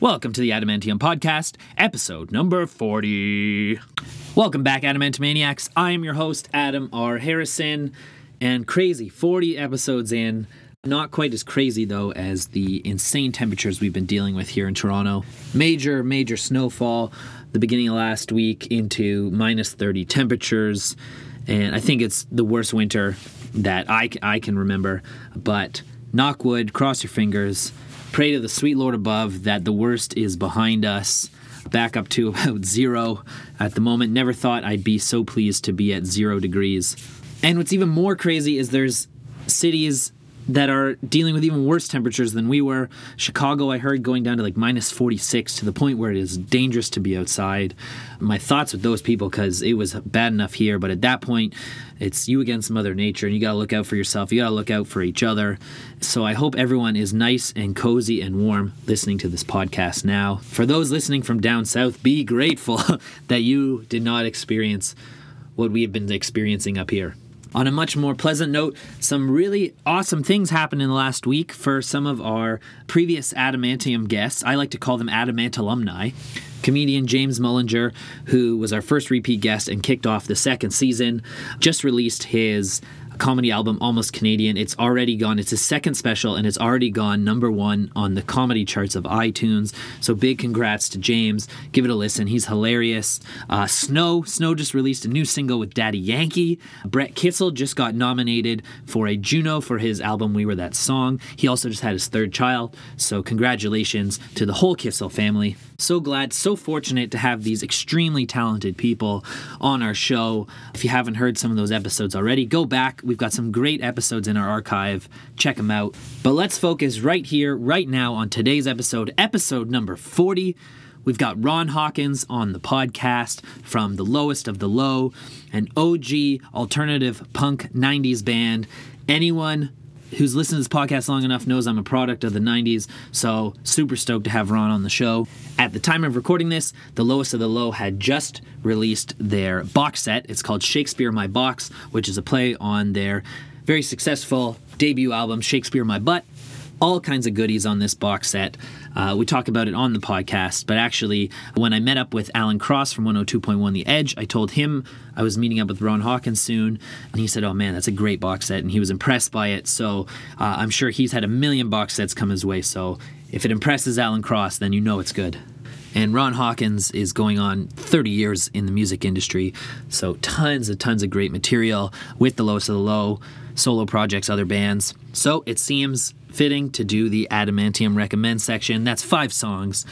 Welcome to the Adamantium Podcast, episode number 40. Welcome back, Adamantomaniacs. I am your host, Adam R. Harrison, and crazy 40 episodes in. Not quite as crazy, though, as the insane temperatures we've been dealing with here in Toronto. Major, major snowfall the beginning of last week into minus 30 temperatures, and I think it's the worst winter that I, I can remember. But knock wood, cross your fingers Pray to the sweet Lord above that the worst is behind us. Back up to about zero at the moment. Never thought I'd be so pleased to be at zero degrees. And what's even more crazy is there's cities that are dealing with even worse temperatures than we were. Chicago, I heard, going down to like minus 46 to the point where it is dangerous to be outside. My thoughts with those people because it was bad enough here, but at that point, it's you against Mother Nature, and you got to look out for yourself. You got to look out for each other. So I hope everyone is nice and cozy and warm listening to this podcast now. For those listening from down south, be grateful that you did not experience what we have been experiencing up here. On a much more pleasant note, some really awesome things happened in the last week for some of our previous Adamantium guests. I like to call them Adamant alumni. Comedian James Mullinger, who was our first repeat guest and kicked off the second season, just released his comedy album Almost Canadian. It's already gone. It's his second special and it's already gone number one on the comedy charts of iTunes. So big congrats to James. Give it a listen. He's hilarious. Uh, Snow. Snow just released a new single with Daddy Yankee. Brett Kissel just got nominated for a Juno for his album We Were That Song. He also just had his third child. So congratulations to the whole Kissel family. So glad, so fortunate to have these extremely talented people on our show. If you haven't heard some of those episodes already, go back. We've got some great episodes in our archive. Check them out. But let's focus right here, right now, on today's episode, episode number 40. We've got Ron Hawkins on the podcast from The Lowest of the Low, an OG alternative punk 90s band. Anyone who's listened to this podcast long enough knows I'm a product of the 90s, so super stoked to have Ron on the show. At the time of recording this, The Lowest of the Low had just released their box set. It's called Shakespeare My Box, which is a play on their very successful debut album, Shakespeare My Butt all kinds of goodies on this box set. Uh, we talk about it on the podcast, but actually, when I met up with Alan Cross from 102.1 The Edge, I told him I was meeting up with Ron Hawkins soon, and he said, Oh man, that's a great box set, and he was impressed by it. So uh, I'm sure he's had a million box sets come his way. So if it impresses Alan Cross, then you know it's good. And Ron Hawkins is going on 30 years in the music industry, so tons and tons of great material with the lowest of the low, solo projects, other bands. So it seems fitting to do the Adamantium Recommend section. That's five songs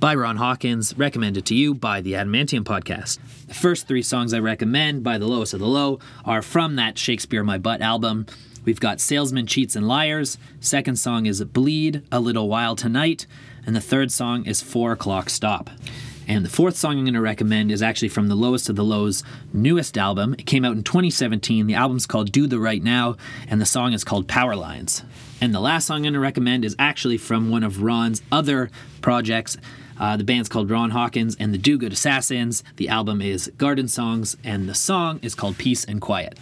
by Ron Hawkins, recommended to you by the Adamantium podcast. The first three songs I recommend by the lowest of the low are from that Shakespeare My Butt album. We've got Salesman Cheats and Liars. Second song is Bleed a Little While Tonight. And the third song is Four O'Clock Stop. And the fourth song I'm going to recommend is actually from the Lowest of the Low's newest album. It came out in 2017. The album's called Do the Right Now, and the song is called Power Lines. And the last song I'm going to recommend is actually from one of Ron's other projects. Uh, the band's called Ron Hawkins and the Do Good Assassins. The album is Garden Songs, and the song is called Peace and Quiet.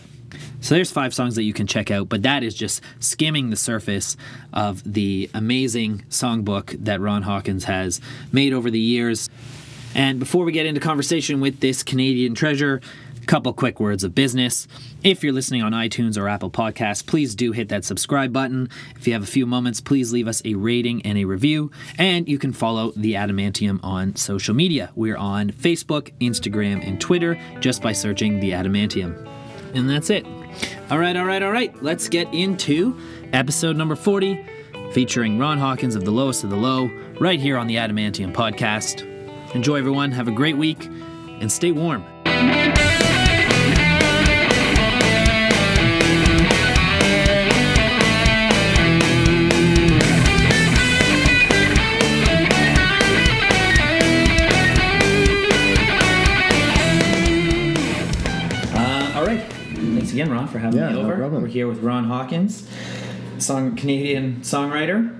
So there's five songs that you can check out, but that is just skimming the surface of the amazing songbook that Ron Hawkins has made over the years. And before we get into conversation with this Canadian treasure, couple quick words of business. If you're listening on iTunes or Apple Podcasts, please do hit that subscribe button. If you have a few moments, please leave us a rating and a review. And you can follow the Adamantium on social media. We're on Facebook, Instagram, and Twitter just by searching the Adamantium. And that's it. All right, all right, all right. Let's get into episode number 40, featuring Ron Hawkins of The Lowest of the Low, right here on the Adamantium podcast. Enjoy, everyone. Have a great week and stay warm. Again, Ron, for having Yeah, me no over. problem. We're here with Ron Hawkins, song Canadian songwriter.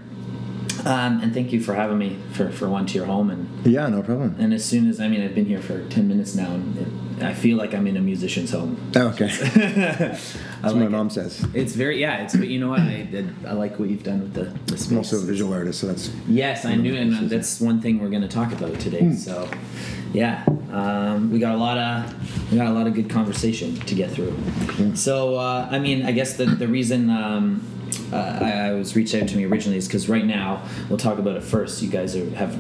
Um, and thank you for having me for, for one to your home and Yeah, no problem. and as soon as I mean I've been here for ten minutes now and it, I feel like I'm in a musician's home. Oh, okay. That's I what my like it. mom says. It's very yeah. It's but you know what I I like what you've done with the the space. I'm also a visual artist, so that's Yes, I knew, and that's one thing we're going to talk about today. Hmm. So, yeah, um, we got a lot of we got a lot of good conversation to get through. So, uh, I mean, I guess the the reason um, uh, I, I was reached out to me originally is because right now we'll talk about it first. You guys are have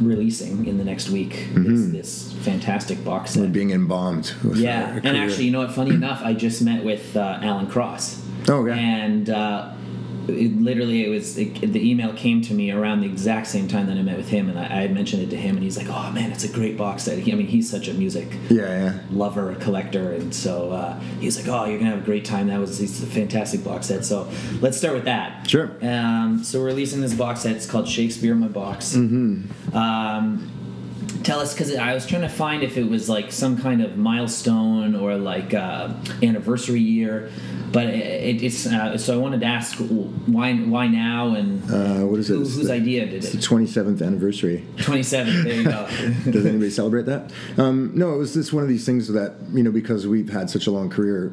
releasing in the next week this, this fantastic box set. we're being embalmed. Yeah, and actually, you know what? Funny enough, I just met with uh, Alan Cross. Oh, yeah. And uh, it, literally, it was it, the email came to me around the exact same time that I met with him, and I, I had mentioned it to him, and he's like, "Oh man, it's a great box set." He, I mean, he's such a music yeah, yeah. lover, a collector, and so uh, he's like, "Oh, you're gonna have a great time." That was it's a fantastic box set. So let's start with that. Sure. Um, so we're releasing this box set. It's called Shakespeare in My Box. Mm-hmm. Um, tell us, because I was trying to find if it was like some kind of milestone or like uh, anniversary year, but it, it's uh, so I wanted to ask why why now and Uh, what is it? who, whose the- idea did it? It's the 27th anniversary. Twenty seven. There you go. Does anybody celebrate that? Um, no, it was just one of these things that you know because we've had such a long career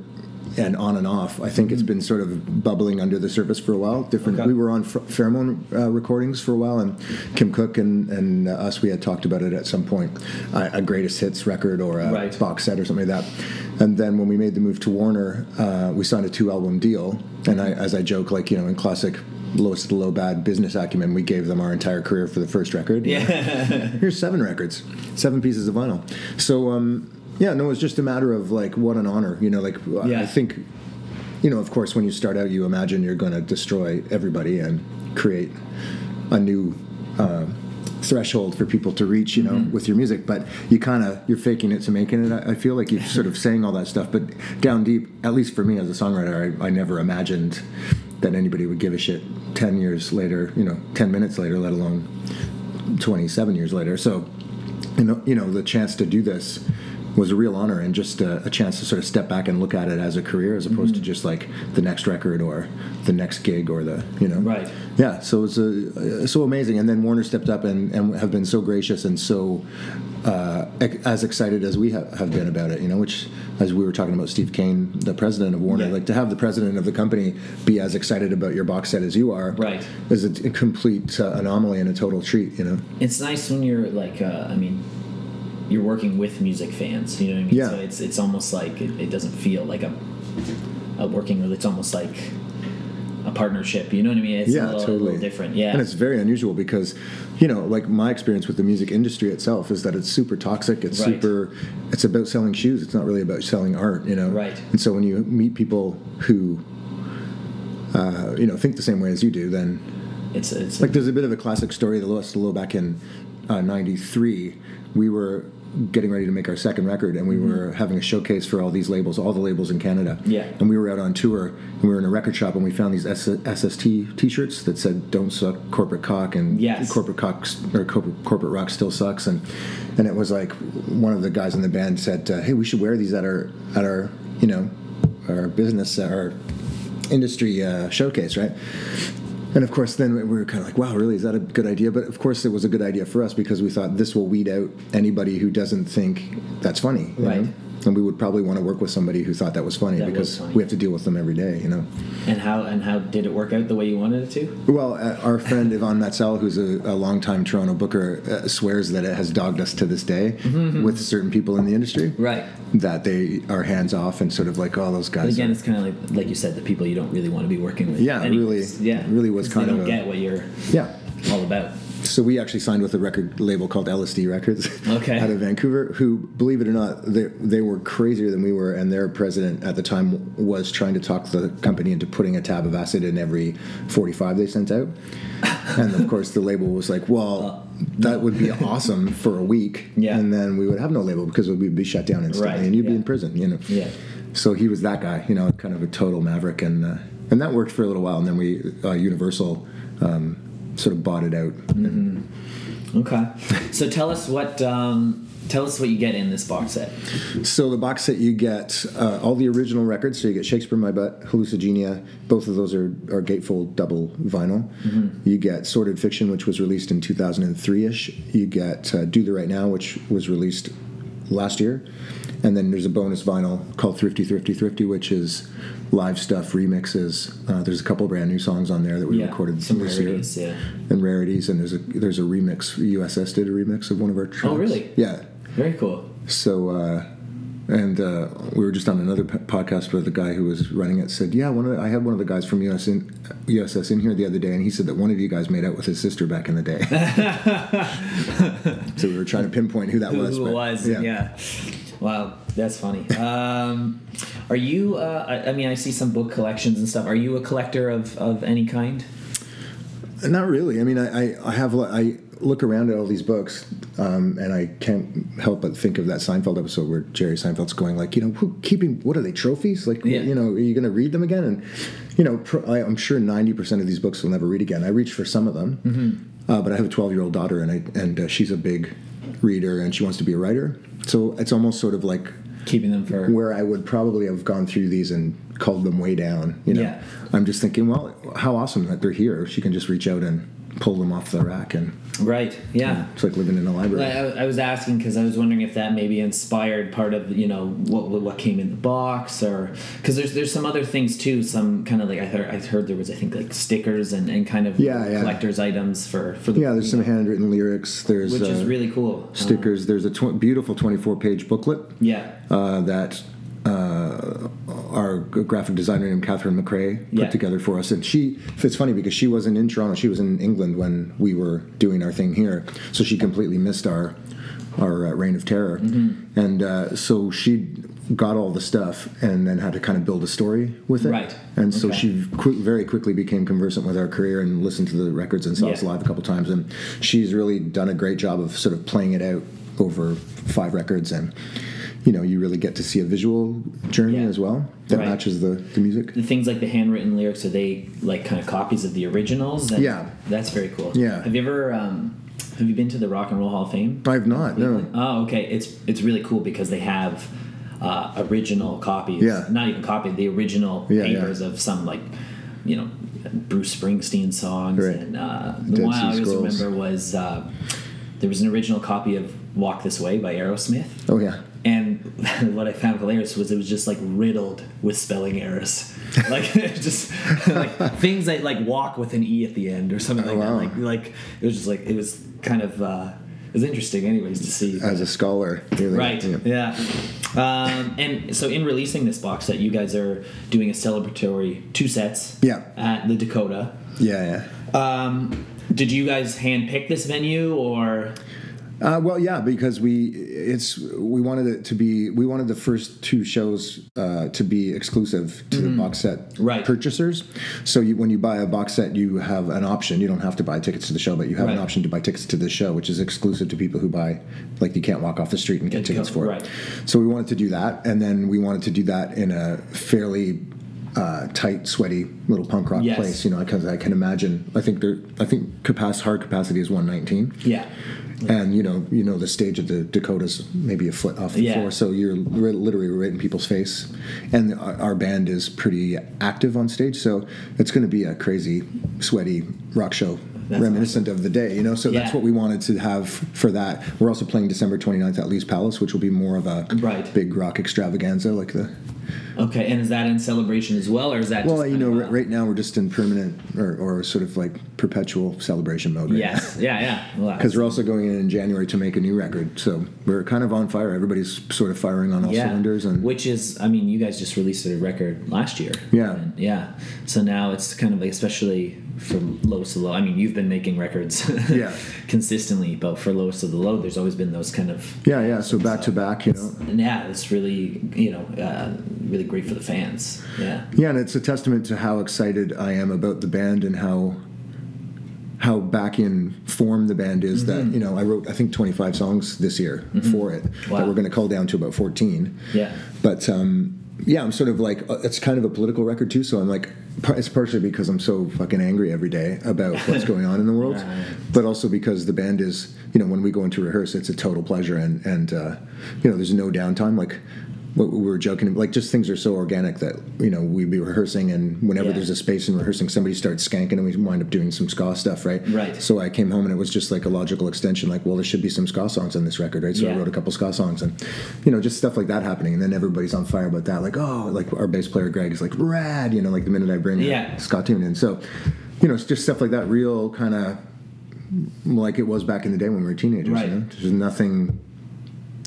and on and off. I think it's been sort of bubbling under the surface for a while. Different. Okay. We were on Ph- Pheromone uh, recordings for a while, and Kim Cook and and uh, us we had talked about it at some point, uh, a greatest hits record or a Right. box set or something like that. And then when we made the move to Warner, uh, we signed a two album deal. And I, as I joke, like you know, in classic. Lowest of the low bad business acumen. We gave them our entire career for the first record. Yeah. here's seven records, seven pieces of vinyl. So um, yeah, no, it's just a matter of like what an honor, you know. Like I think, you know, of course, when you start out, you imagine you're going to destroy everybody and create a new. Uh, threshold for people to reach you know Mm-hmm. with your music but you kind of you're faking it to making it I, I feel like you're sort of saying all that stuff but down deep at least for me as a songwriter I, I never imagined that anybody would give a shit 10 years later you know 10 minutes later let alone 27 years later. So, you know, you know, the chance to do this was a real honor and just a, a chance to sort of step back and look at it as a career as opposed to just like the next record or the next gig or the, you know. Right. Yeah. So it's a, so amazing. And then Warner stepped up and, and have been so gracious and so uh, as excited as we have, have been about it, you know, which as we were talking about Steve Kane, the president of Warner, Yeah. like to have the president of the company be as excited about your box set as you are Right. is a, a complete uh, anomaly and a total treat, you know. it's nice when you're like uh, i mean you're working with music fans you know what i mean Yeah. so it's it's almost like it, it doesn't feel like a, a working it's almost like a partnership you know what i mean it's yeah, a little, totally different yeah And it's very unusual because, you know, like my experience with the music industry itself is that it's super toxic. It's Right. super. It's about selling shoes. It's not really about selling art, you know. Right. And so when you meet people who, uh, you know, think the same way as you do, then it's it's like there's a bit of a classic story. The lowest low back in '93, we were getting ready to make our second record, and we were having a showcase for all these labels, all the labels in Canada. Yeah. And we were out on tour, and we were in a record shop, and we found these S- SST T-shirts that said "Don't suck corporate cock" and Yes. corporate cock or corporate, corporate rock still sucks, and and it was like one of the guys in the band said, uh, "Hey, we should wear these at our at our you know our business our industry uh, showcase, right?" And of course, then we were kind of like, wow, really, is that a good idea? But of course, it was a good idea for us because we thought this will weed out anybody who doesn't think that's funny. Right. know? And we would probably want to work with somebody who thought that was funny That was because funny. we have to deal with them every day, you know. and how and how did it work out the way you wanted it to Well, uh, our friend Yvonne Matsell, who's a, a longtime Toronto booker, uh, swears that it has dogged us to this day with certain people in the industry. right That they are hands off and sort of like, oh, those guys. but again are- it's kind of like like you said the people you don't really want to be working with Yeah, anyways. really- yeah really was kind they of don't a- get what you're yeah. all about So we actually signed with a record label called LSD Records Okay. out of Vancouver, who, believe it or not, they, they were crazier than we were, and their president at the time was trying to talk the company into putting a tab of acid in every 45 they sent out. And of course, the label was like, well, that would be awesome for a week, Yeah. and then we would have no label because we would be shut down instantly, Right, and you'd be in prison, you know. Yeah. So he was that guy, you know, kind of a total maverick, and uh, and that worked for a little while, and then we uh, Universal um, sort of bought it out. okay so tell us what um, tell us what you get in this box set So the box set you get uh, all the original records. So you get Shakespeare in My Butt, Hallucigenia. Both of those are, are gatefold double vinyl. You get Sordid Fiction, which was released in 2003 ish. You get uh, Do the Right Now, which was released last year. And then there's a bonus vinyl called Thrifty Thrifty Thrifty, which is live stuff remixes. Uh, there's a couple brand new songs on there that we Yeah, recorded some this rarities, year, yeah. and rarities. And there's a there's a remix. USS did a remix of one of our tracks. Oh, really? Yeah. Very cool. So, uh, and uh, we were just on another p- podcast where the guy who was running it said, "Yeah, one of the, I had one of the guys from US in, USS in here the other day, and he said that one of you guys made out with his sister back in the day." so we were trying to pinpoint who that Who, was. who it but- was? Yeah. Wow, that's funny. Um, are you? Uh, I, I mean, I see some book collections and stuff. Are you a collector of, of any kind? Not really. I mean, I, I, I have I look around at all these books, um, and I can't help but think of that Seinfeld episode where Jerry Seinfeld's going like, you know, who, keeping what are they trophies? Like, Yeah. you know, are you going to read them again? And you know, pro, I, I'm sure ninety percent of these books will never read again. I reach for some of them, Mm-hmm. uh, but I have a twelve year old daughter, and I and uh, she's a big reader, and she wants to be a writer. So it's almost sort of like Keeping them for where I would probably have gone through these and called them way down. You know, Yeah. I'm just thinking, well, how awesome that they're here. She can just reach out and pull them off the rack, and right. Yeah. it's like living in a library. I, I was asking because I was wondering if that maybe inspired part of you know what what came in the box or because there's there's some other things too some kind of like I heard I heard there was I think like stickers and, and kind of Yeah, yeah. collectors items for for the yeah, there's some know, handwritten lyrics. There's which is uh, really cool stickers. There's a tw- beautiful 24 page booklet Uh, yeah uh, that uh, our graphic designer named Catherine McRae put Yeah. together for us. And she, it's funny because she wasn't in Toronto; she was in England when we were doing our thing here, so she completely missed our our uh, reign of terror. Mm-hmm. And uh, so she got all the stuff and then had to kind of build a story with it. Right. And so Okay. she qu- very quickly became conversant with our career and listened to the records and saw us live a couple times. And she's really done a great job of sort of playing it out over five records and. You know, you really get to see a visual journey Yeah. as well that Right. matches the, the music. the things like the handwritten lyrics are they like kind of copies of the originals and Yeah. that's very cool Yeah. have you ever um, have you been to the Rock and Roll Hall of Fame I've not, no. Oh, okay. It's it's really cool because they have uh, original copies. Yeah. Not even copy the original Yeah, yeah. papers of some like, you know, Bruce Springsteen songs. Right. And uh, the Dead one Sea I always Scrolls. remember was uh, there was an original copy of "Walk This Way" by Aerosmith. Oh, yeah. And what I found hilarious was it was just like riddled with spelling errors, like just like things that like walk with an e at the end or something like Oh, wow. that. Like like it was just like it was kind of uh, it was interesting, anyways, to see. As a scholar. really, Right. yeah. Yeah. Um, and so, in releasing this box set, you guys are doing a celebratory two sets. Yeah. At the Dakota. Yeah, yeah. Um, did you guys handpick this venue, or Uh, well, yeah, because we it's we wanted it to be we wanted the first two shows uh, to be exclusive to the box set. Right. purchasers. So you, when you buy a box set, you have an option. You don't have to buy tickets to the show, but you have an option to buy tickets to the show, which is exclusive to people who buy like you can't walk off the street and get to tickets for right. it. So we wanted to do that, and then we wanted to do that in a fairly. Uh, tight, sweaty little punk rock Yes. place, you know, because I can imagine. I think there. I think capacity, hard capacity is one nineteen yeah, and you know you know the stage of the Dakotas maybe a foot off the Yeah. floor, so you're literally right in people's face. And our, our band is pretty active on stage, so it's going to be a crazy, sweaty rock show. That's reminiscent of the day, you know. So that's what we wanted to have for that. We're also playing December 29th at Lee's Palace, which will be more of a Right. big rock extravaganza, like the. Okay. And is that in celebration as well, or is that? Well, you know, right, of a- right now we're just in permanent or, or sort of like perpetual celebration mode. Right Yes. Yeah. Yeah. Well, because we're also going in in January to make a new record. So we're kind of on fire. Everybody's sort of firing on all yeah. cylinders, and Which is, I mean, you guys just released a record last year. Yeah. Yeah. So now it's kind of like, especially from lowest to low. I mean, you've been making records Yeah. consistently, but for lowest to the low, there's always been those kind of. yeah, yeah. So back to back, you know. And yeah, it's really, you know, uh, really great for the fans. Yeah. Yeah, and it's a testament to how excited I am about the band and how how back in form the band is. That you know, I wrote I think 25 songs this year for it Wow. that we're going to cull down to about 14. Yeah. But um, yeah, I'm sort of like uh, it's kind of a political record too. So I'm like, it's partially because I'm so fucking angry every day about what's going on in the world, Right. but also because the band is, you know, when we go into rehearse, it's a total pleasure, and and uh, you know, there's no downtime. Like what we were joking like just things are so organic that you know we'd be rehearsing and whenever Yeah. there's a space in rehearsing somebody starts skanking and we wind up doing some ska stuff right Right. so i came home and it was just like a logical extension like well there should be some ska songs on this record right so i wrote a couple ska songs and you know just stuff like that happening and then everybody's on fire about that like oh like our bass player greg is like rad you know like the minute i bring Yeah. a ska tune in so you know it's just stuff like that real kind of like it was back in the day when we were teenagers Right. you know? there's nothing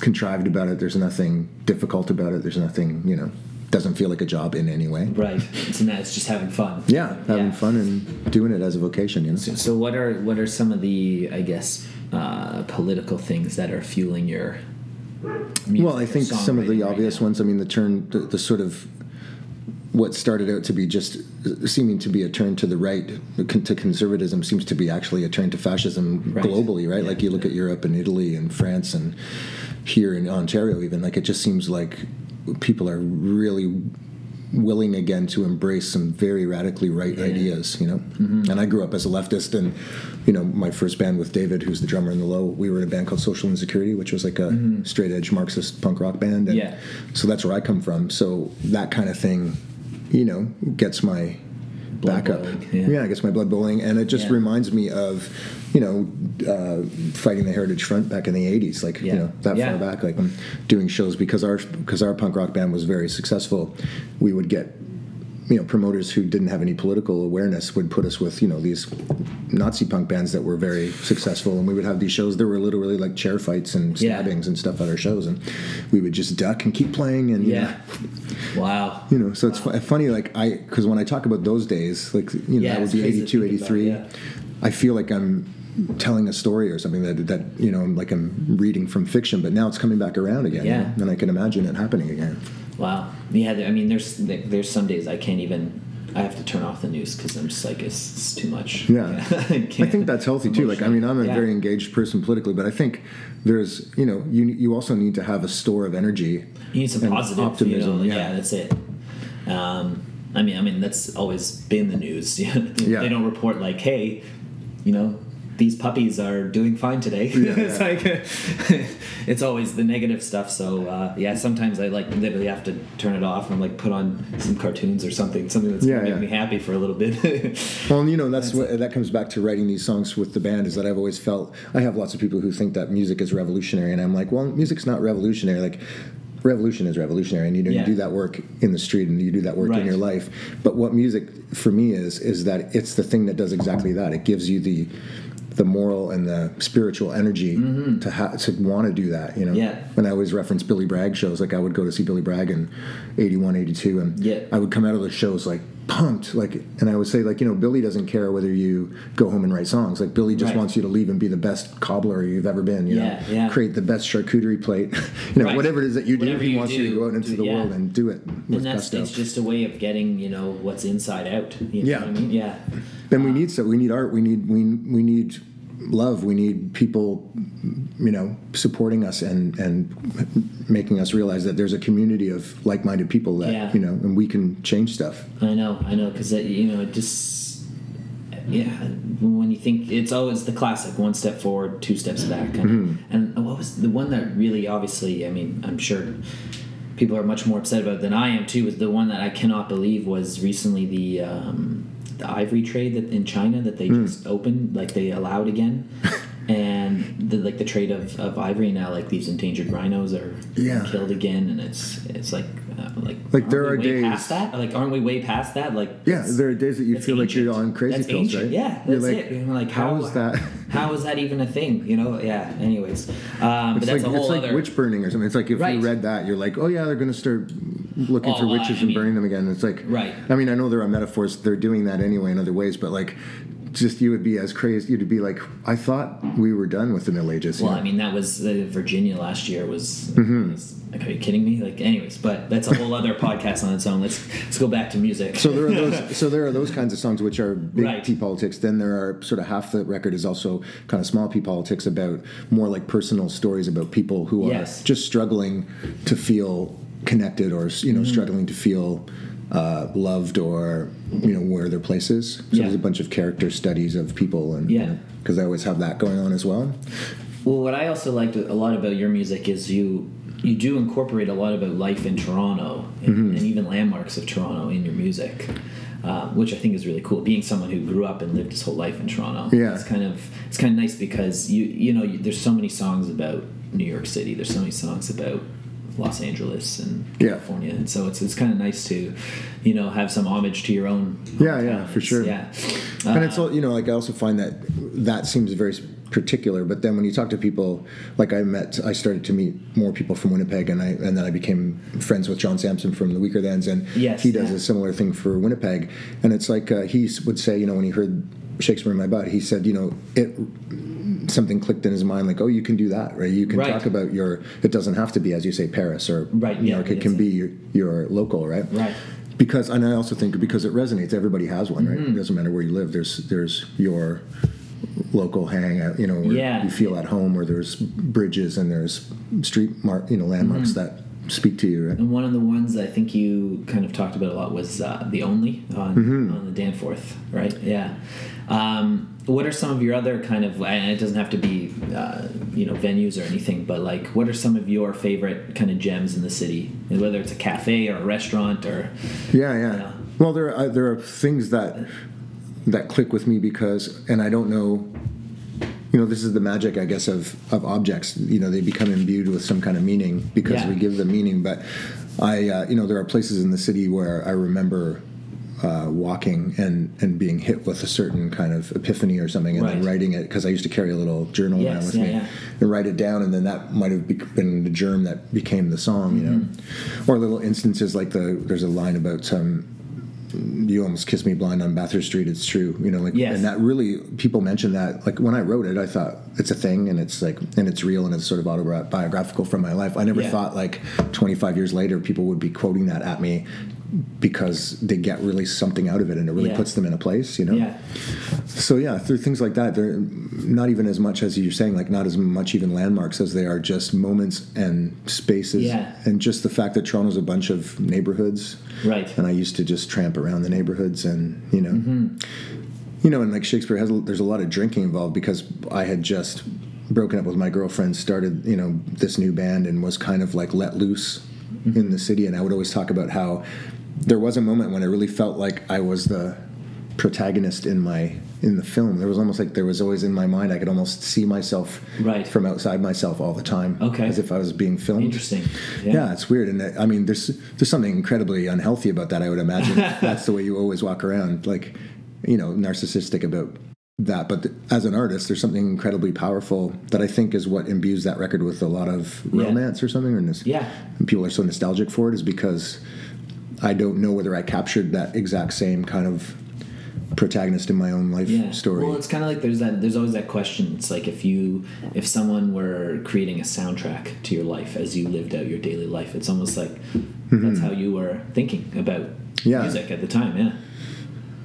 contrived about it. There's nothing difficult about it. There's nothing, you know, doesn't feel like a job in any way. Right. It's not. It's just having fun. Yeah, having Yeah. fun and doing it as a vocation, you know. So what are what are some of the I guess uh, political things that are fueling your? Well, I think some of the obvious now? ones. I mean, the turn, the, the sort of what started out to be just seeming to be a turn to the right to conservatism seems to be actually a turn to fascism Right. globally, right? Yeah. Like you look at Europe and Italy and France and here in Ontario, even like it just seems like people are really willing again to embrace some very radically right ideas, you know. Mm-hmm. And I grew up as a leftist, and you know, my first band with David, who's the drummer in the Low, we were in a band called Social Insecurity, which was like a mm-hmm. straight edge Marxist punk rock band. And Yeah. So that's where I come from. So that kind of thing, you know, gets my Blood back up. boiling, yeah. I guess my blood boiling, and it just Yeah. reminds me of, you know, uh, fighting the Heritage Front back in the '80s, like Yeah. you know that Yeah. far back, like doing shows because our because our punk rock band was very successful. We would get. You know, promoters who didn't have any political awareness would put us with you know these Nazi punk bands that were very successful, and we would have these shows. There were literally like chair fights and Yeah. stabbings and stuff at our shows, and we would just duck and keep playing. And you know, Yeah. Wow. you know so it's fu- funny like i because when i talk about those days like you know Yeah, that would be crazy 82 think about, 83 yeah. i feel like i'm telling a story or something that that you know like i'm reading from fiction but now it's coming back around again you know, and i can imagine it happening again Wow. Yeah. I mean, there's there's some days I can't even. I have to turn off the news because I'm just like it's, it's too much. Yeah. I, I think that's healthy too. Like, I mean, I'm a Yeah. very engaged person politically, but I think there's, you know, you you also need to have a store of energy. You need some positive optimism, You know, yeah. yeah. that's it. Um, I mean, I mean that's always been the news. Yeah. they don't report like, hey, you know, these puppies are doing fine today. Yeah, it's yeah. like it's always the negative stuff. So uh, yeah, sometimes I like literally have to turn it off and like put on some cartoons or something, something that's Yeah, gonna make me happy for a little bit. Well, you know, that's what that comes back to writing these songs with the band. Is that I've always felt I have lots of people who think that music is revolutionary, and I'm like, well, music's not revolutionary. Like, revolution is revolutionary, and you know, Yeah. you do that work in the street, and you do that work Right. in your life. But what music for me is is that it's the thing that does exactly that. It gives you the the moral and the spiritual energy to ha- to want to do that. You know, Mm-hmm. Yeah. And I always reference Billy Bragg shows. Like I would go to see Billy Bragg in 81, 82, and Yeah. I would come out of the shows like pumped like and i would say like you know billy doesn't care whether you go home and write songs like billy just Right. wants you to leave and be the best cobbler you've ever been you Yeah, know yeah. create the best charcuterie plate you know Right. whatever it is that you do Whatever he you wants you to go out into do- the yeah. world and do it with and that's gusto it's just a way of getting you know what's inside out. You know Yeah. what I mean? Yeah. then we need so we need art we need we we need love we need people you know supporting us and and making us realize that there's a community of like-minded people that Yeah. you know and we can change stuff I know, I know, because you know, it just yeah. When you think it's always the classic: one step forward, two steps back. And, and what was the one that really, obviously, I mean, I'm sure people are much more upset about than I am too. Was the one that I cannot believe was recently the um, the ivory trade that in China that they hmm. just opened, like they allowed again. And the, like the trade of, of ivory now, like these endangered rhinos are Yeah. killed again, and it's it's like uh, like Like, there are days- past that. Like aren't we way past that? Like yeah there are days that you feel like you're on crazy that's pills ancient. right Yeah, that's like, it. Like how how is that How is that even a thing? You know? Yeah. Anyways, um, but It's that's like a whole it's like other. witch burning or something. It's like if Right. you read that, you're like, oh yeah, they're going to start looking Oh, for witches I and mean- burning them again. It's like, Right. I mean, I know there are metaphors. They're doing that anyway in other ways, but like, just you would be as crazy. You'd be like, I thought we were done with the Middle Ages. well, know? I mean, that was uh, Virginia last year. Was, Mm-hmm. was- like, are you kidding me? Like, anyways, but that's a whole other podcast on its own. Let's let's go back to music. So there are those. so there are those kinds of songs which are big Right. P politics. Then there are sort of half the record is also kind of small P politics about more like personal stories about people who are Yes. just struggling to feel connected or you Mm-hmm. know struggling to feel uh, loved or you know where their place is. So Yeah. there's a bunch of character studies of people and Yeah. because I always have that going on as well. Well, what I also liked a lot about your music is you you do incorporate a lot about life in Toronto and, Mm-hmm. and even landmarks of Toronto in your music, uh, which I think is really cool. Being someone who grew up and lived his whole life in Toronto, Yeah. it's kind of it's kind of nice because you you know you, there's so many songs about New York City. There's so many songs about Los Angeles and Yeah. California, and so it's it's kind of nice to, you know, have some homage to your own. Yeah, yeah, for sure. Yeah, and Uh, it's all you know like i also find that that seems very particular but then when you talk to people like i met i started to meet more people from winnipeg and i and then i became friends with john samson from the weakerthans and Yes, he does yeah. a similar thing for winnipeg and it's like uh, he would say you know when he heard shakespeare in my butt he said you know it something clicked in his mind like oh you can do that right you can Right. talk about your it doesn't have to be as you say paris or Right, new yeah, york it can be your, your local right Right. because and I also think because it resonates, everybody has one, Mm-hmm. right? It doesn't matter where you live. There's there's your local hangout, you know, where Yeah. you feel at home, where there's bridges and there's street mark, you know, landmarks Mm-hmm. that speak to you, right? And one of the ones I think you kind of talked about a lot was uh, the Only on, Mm-hmm. on the Danforth, right? Yeah. Um, what are some of your other kind of, and it doesn't have to be, uh, you know, venues or anything, but like, what are some of your favorite kind of gems in the city? And whether it's a cafe or a restaurant or, Yeah, yeah. Yeah. Well, there are, there are things that that click with me because, and I don't know. You know, this is the magic, I guess, of of objects. You know, they become imbued with some kind of meaning because Yeah. we give them meaning. But I, uh, you know, there are places in the city where I remember. Uh, walking and and being hit with a certain kind of epiphany or something, and then writing it because I used to carry a little journal around with yeah, me yeah. and write it down, and then that might have been the germ that became the song, you know. Mm-hmm. Or little instances like the there's a line about um, you almost kissed me blind on Bathurst Street. It's true, you know. Like, Yes. and that really people mention that. Like when I wrote it, I thought it's a thing, and it's like, and it's real, and it's sort of autobiographical from my life. I never Yeah. thought like 25 years later people would be quoting that at me because they get really something out of it, and it really Yeah. puts them in a place, you know. yeah, So yeah, through things like that, they're not even as much as you're saying, like not as much even landmarks as they are just moments and spaces, Yeah. and just the fact that Toronto's a bunch of neighborhoods, right. and I used to just tramp around the neighborhoods, and you know, Mm-hmm. you know, and like Shakespeare has, there's a lot of drinking involved because I had just broken up with my girlfriend, started you know this new band, and was kind of like let loose Mm-hmm. in the city, and I would always talk about how there was a moment when I really felt like I was the protagonist in my in the film. There was almost like there was always in my mind. I could almost see myself Right. from outside myself all the time, Okay. as if I was being filmed. Interesting. Yeah. it's weird, and I mean, there's there's something incredibly unhealthy about that. I would imagine that's the way you always walk around, like you know, narcissistic about that. But th- as an artist, there's something incredibly powerful that I think is what imbues that record with a lot of Yeah. romance or something. Or this, Yeah. and people are so nostalgic for it is because I don't know whether I captured that exact same kind of protagonist in my own life yeah. story. Well, it's kind of like there's that. There's always that question. It's like if you, if someone were creating a soundtrack to your life as you lived out your daily life, it's almost like that's how you were thinking about Mm-hmm. Yeah. music at the time. Yeah.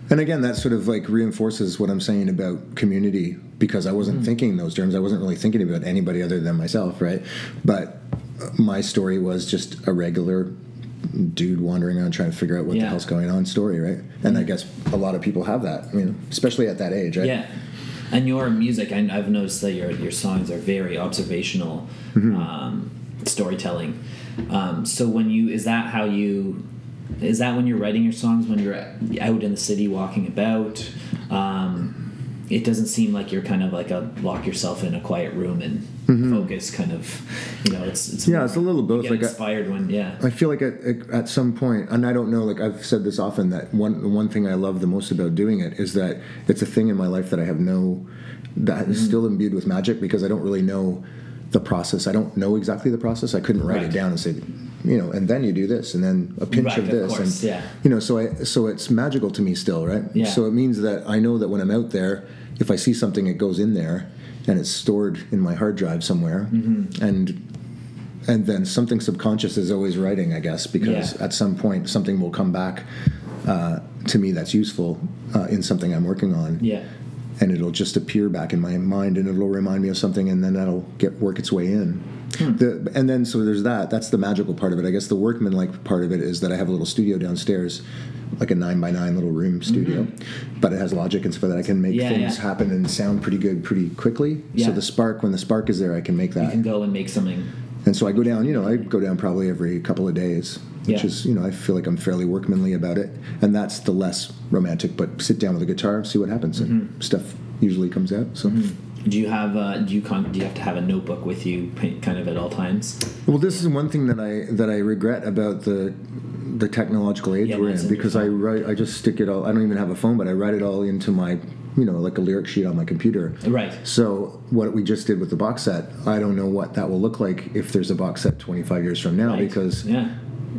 And again, that sort of like reinforces what I'm saying about community because I wasn't Mm-hmm. thinking those terms. I wasn't really thinking about anybody other than myself, right? But my story was just a regular dude wandering around trying to figure out what the Yeah. Mm-hmm. hell's going on story, right? And I guess a lot of people have that, I mean, especially at that age, right? Yeah. And your music, I, I've noticed that your your songs are very observational Mm-hmm. um, storytelling. Um, so when you is that how you is that when you're writing your songs when you're out in the city walking about? Um, it doesn't seem like you're kind of like a lock yourself in a quiet room and focus kind of you know it's, it's Mm-hmm. Yeah, it's a little both, like, I- inspired when yeah I feel like at, at some point, and I don't know, like I've said this often, that one one thing I love the most about doing it is that it's a thing in my life that I have no, that is still imbued with magic because I don't really know the process. I don't know exactly the process. I couldn't write Right. it down and say, you know, and then you do this, and then a pinch Right, of of this, course, and yeah. you know, so I so it's magical to me still, right? Yeah. So it means that I know that when I'm out there, if I see something, it goes in there, and it's stored in my hard drive somewhere, Mm-hmm. and and then something subconscious is always writing, I guess, because Yeah. at some point something will come back uh, to me that's useful uh, in something I'm working on, yeah and it'll just appear back in my mind, and it'll remind me of something, and then that'll get work its way in. Hmm. The, and then so there's that. That's the magical part of it. I guess the workman-like part of it is that I have a little studio downstairs, like a nine by nine little room studio, but it has logic and stuff that I can make Mm-hmm. Yeah, things yeah. happen and sound pretty good pretty quickly. Yeah. So the spark, when the spark is there, I can make that. you can go and make something And so I go down, you know, I go down probably every couple of days, which is, you know, I feel like I'm fairly workmanly about it. And that's the less romantic, but sit down with a guitar, see what happens, Mm-hmm. and stuff usually comes out. So, Do you have uh, do you con- do you have to have a notebook with you, kind of at all times? well, this is one thing that I that I regret about the the technological age Yeah, we're in because I write, I just stick it all. I don't even have a phone, but I write it all into my, you know, like a lyric sheet on my computer. Right. So what we just did with the box set, I don't know what that will look like if there's a box set 25 years from now Right. because yeah.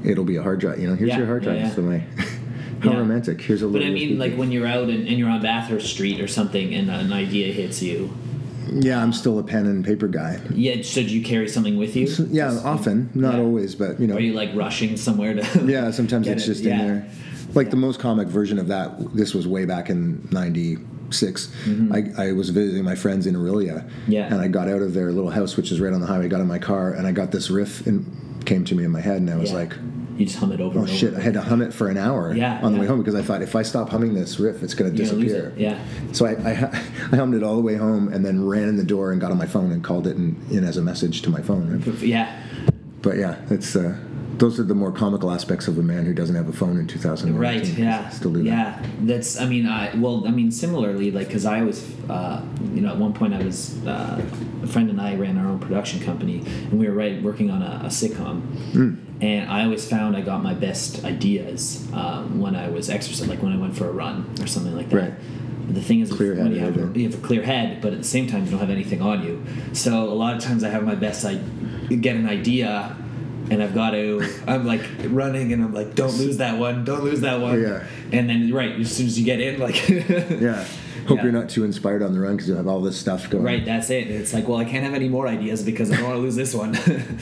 it'll be a hard drive. You know, here's Yeah, your hard drive. yeah. So my, how Yeah. romantic. Here's a But. I mean, like when you're out and, and you're on Bathurst Street or something, and an idea hits you. Yeah, I'm still a pen and paper guy. Yeah. So do you carry something with you? Yeah, Just- often, not yeah. always, but you know. Are you like rushing somewhere to? Yeah, sometimes it's it, just yeah. in there. Like the most comic version of that, this was way back in '96. I, I was visiting my friends in Orillia, Mm-hmm. Yeah. and I got out of their little house, which is right on the highway. Got in my car, and I got this riff and came to me in my head, and I was Yeah. like, You just hum it over. "Oh and over. shit!" I had to hum it for an hour Yeah, on the yeah. way home because I thought if I stop humming this riff, it's going to disappear. it, yeah. So I, I, I hummed it all the way home, and then ran in the door and got on my phone and called it in, in as a message to my phone. Yeah. But yeah, it's uh, those are the more comical aspects of a man who doesn't have a phone in 2019. Right. Yeah. Still do that. Yeah. That's. I mean. I. Well. I mean. Similarly, like, because I was. Uh, you know, at one point, I was. Uh, a friend and I ran our own production company, and we were right working on a, a sitcom. Hmm. And I always found I got my best ideas um, when I was exercising, like when I went for a run or something like that. Right. The thing is, Clear when you have, you have a clear head, but at the same time, you don't have anything on you. So a lot of times, I have my best. I get an idea, and I've got to. I'm like running, and I'm like, "Don't lose that one! Don't lose that one!" Yeah. And then right as soon as you get in, like, Yeah. Hope Yeah. you're not too inspired on the run because you have all this stuff going. Right, that's it. It's like, well, I can't have any more ideas because I don't want to lose this one.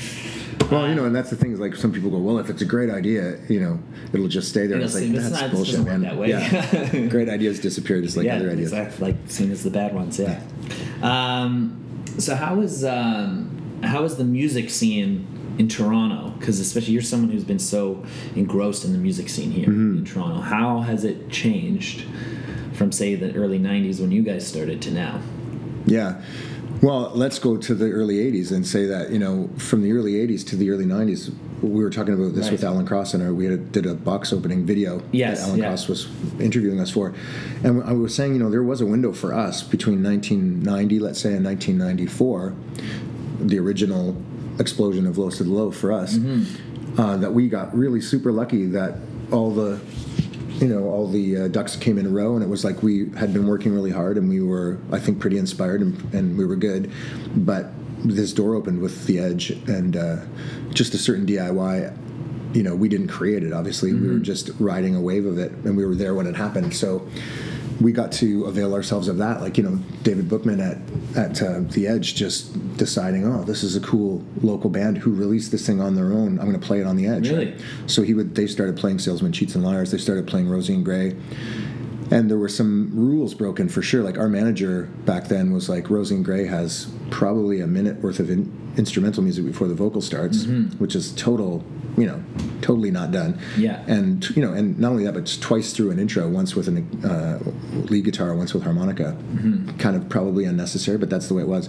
Well, you know, and that's the thing is like some people go, well, if it's a great idea, you know, it'll just stay there. It'll it's like stay- but it's that's not- bullshit, man. that way. Yeah. great ideas disappear just like yeah, other ideas. exactly. Like same as the bad ones. Yeah. Um, so how is um, how is the music scene in Toronto? Because especially you're someone who's been so engrossed in the music scene here Mm-hmm. in Toronto. How has it changed from say the early '90s when you guys started to now? Yeah. Well, let's go to the early 80s and say that, you know, from the early 80s to the early 90s, we were talking about this Right. with Alan Cross and we had a, did a box opening video Yes, that Alan yeah. Cross was interviewing us for. And I was saying, you know, there was a window for us between 1990, let's say, and 1994, the original explosion of Lowest to the Low for us, Mm-hmm. uh, that we got really super lucky that all the you know all the uh, ducks came in a row and it was like we had been working really hard and we were i think pretty inspired and, and we were good. But this door opened with the edge and uh, just a certain diy you know we didn't create it obviously. We were just riding a wave of it and we were there when it happened. So we got to avail ourselves of that like you know david bookman at at uh, the edge just deciding oh this is a cool local band who released this thing on their own i'm going to play it on the edge Really? so he would. They started playing Salesman Cheats and Liars. They started playing Rosie and Grey, and there were some rules broken for sure. Like our manager back then was like, Rosie and Grey has probably a minute worth of in, instrumental music before the vocal starts, which is total, you know, totally not done. Yeah. And you know, and not only that, but it's twice through an intro, once with an uh, lead guitar, once with harmonica. Kind of probably unnecessary, but that's the way it was.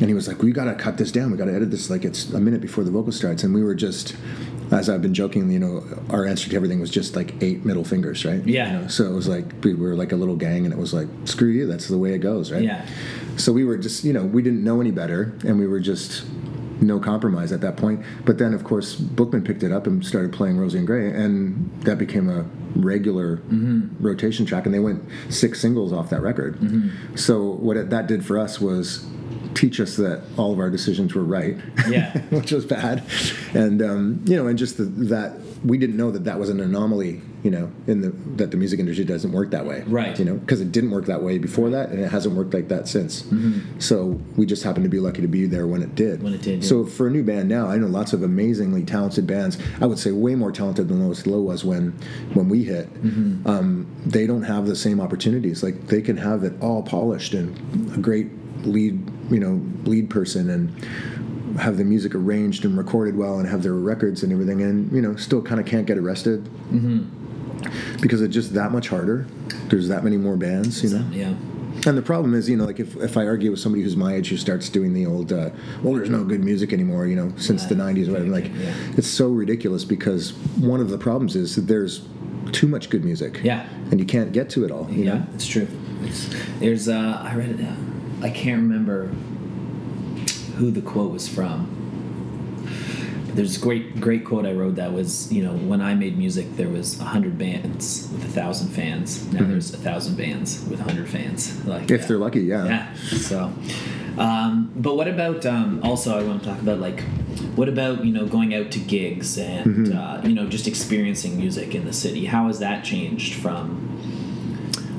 And he was like, "We got to cut this down. We got to edit this like it's a minute before the vocal starts." And we were just, as I've been joking, you know, our answer to everything was just like eight middle fingers, right? Yeah. You know, so it was like we were like a little gang, and it was like, "Screw you. That's the way it goes," right? Yeah. So we were just, you know, we didn't know any better, and we were just no compromise at that point. But then, of course, Bookman picked it up and started playing Rosie and Grey, and that became a regular rotation track, and they went six singles off that record. So what it, that did for us was teach us that all of our decisions were right, Yeah. which was bad, and um, you know, and just the, that we didn't know that that was an anomaly, you know, in the that the music industry doesn't work that way, Right. You know, because it didn't work that way before that, and it hasn't worked like that since. So we just happened to be lucky to be there when it did. When it did, yeah. So for a new band now, I know lots of amazingly talented bands. I would say way more talented than Lowest Low was when when we hit. Mm-hmm. Um, they don't have the same opportunities. Like they can have it all polished and a great lead, you know, lead person and have the music arranged and recorded well and have their records and everything and you know still kind of can't get arrested Mm-hmm. Because it's just that much harder there's that many more bands you know Yeah. And the problem is, you know, like if, if I argue with somebody who's my age who starts doing the old, uh, well, there's no good music anymore, you know, since the 90s or whatever, like, Yeah. it's so ridiculous because one of the problems is that there's too much good music. Yeah. And you can't get to it all, you yeah, know? it's true. It's, there's uh, I read it. Uh, I can't remember who the quote was from. There's a great great quote I wrote that was you know when I made music there was a hundred bands with a thousand fans. Now there's a thousand bands with a hundred fans. Like Mm-hmm. If yeah. they're lucky, yeah. Yeah. So, um, but what about um, also? I want to talk about like, what about you know going out to gigs and Mm-hmm. uh, you know just experiencing music in the city? How has that changed from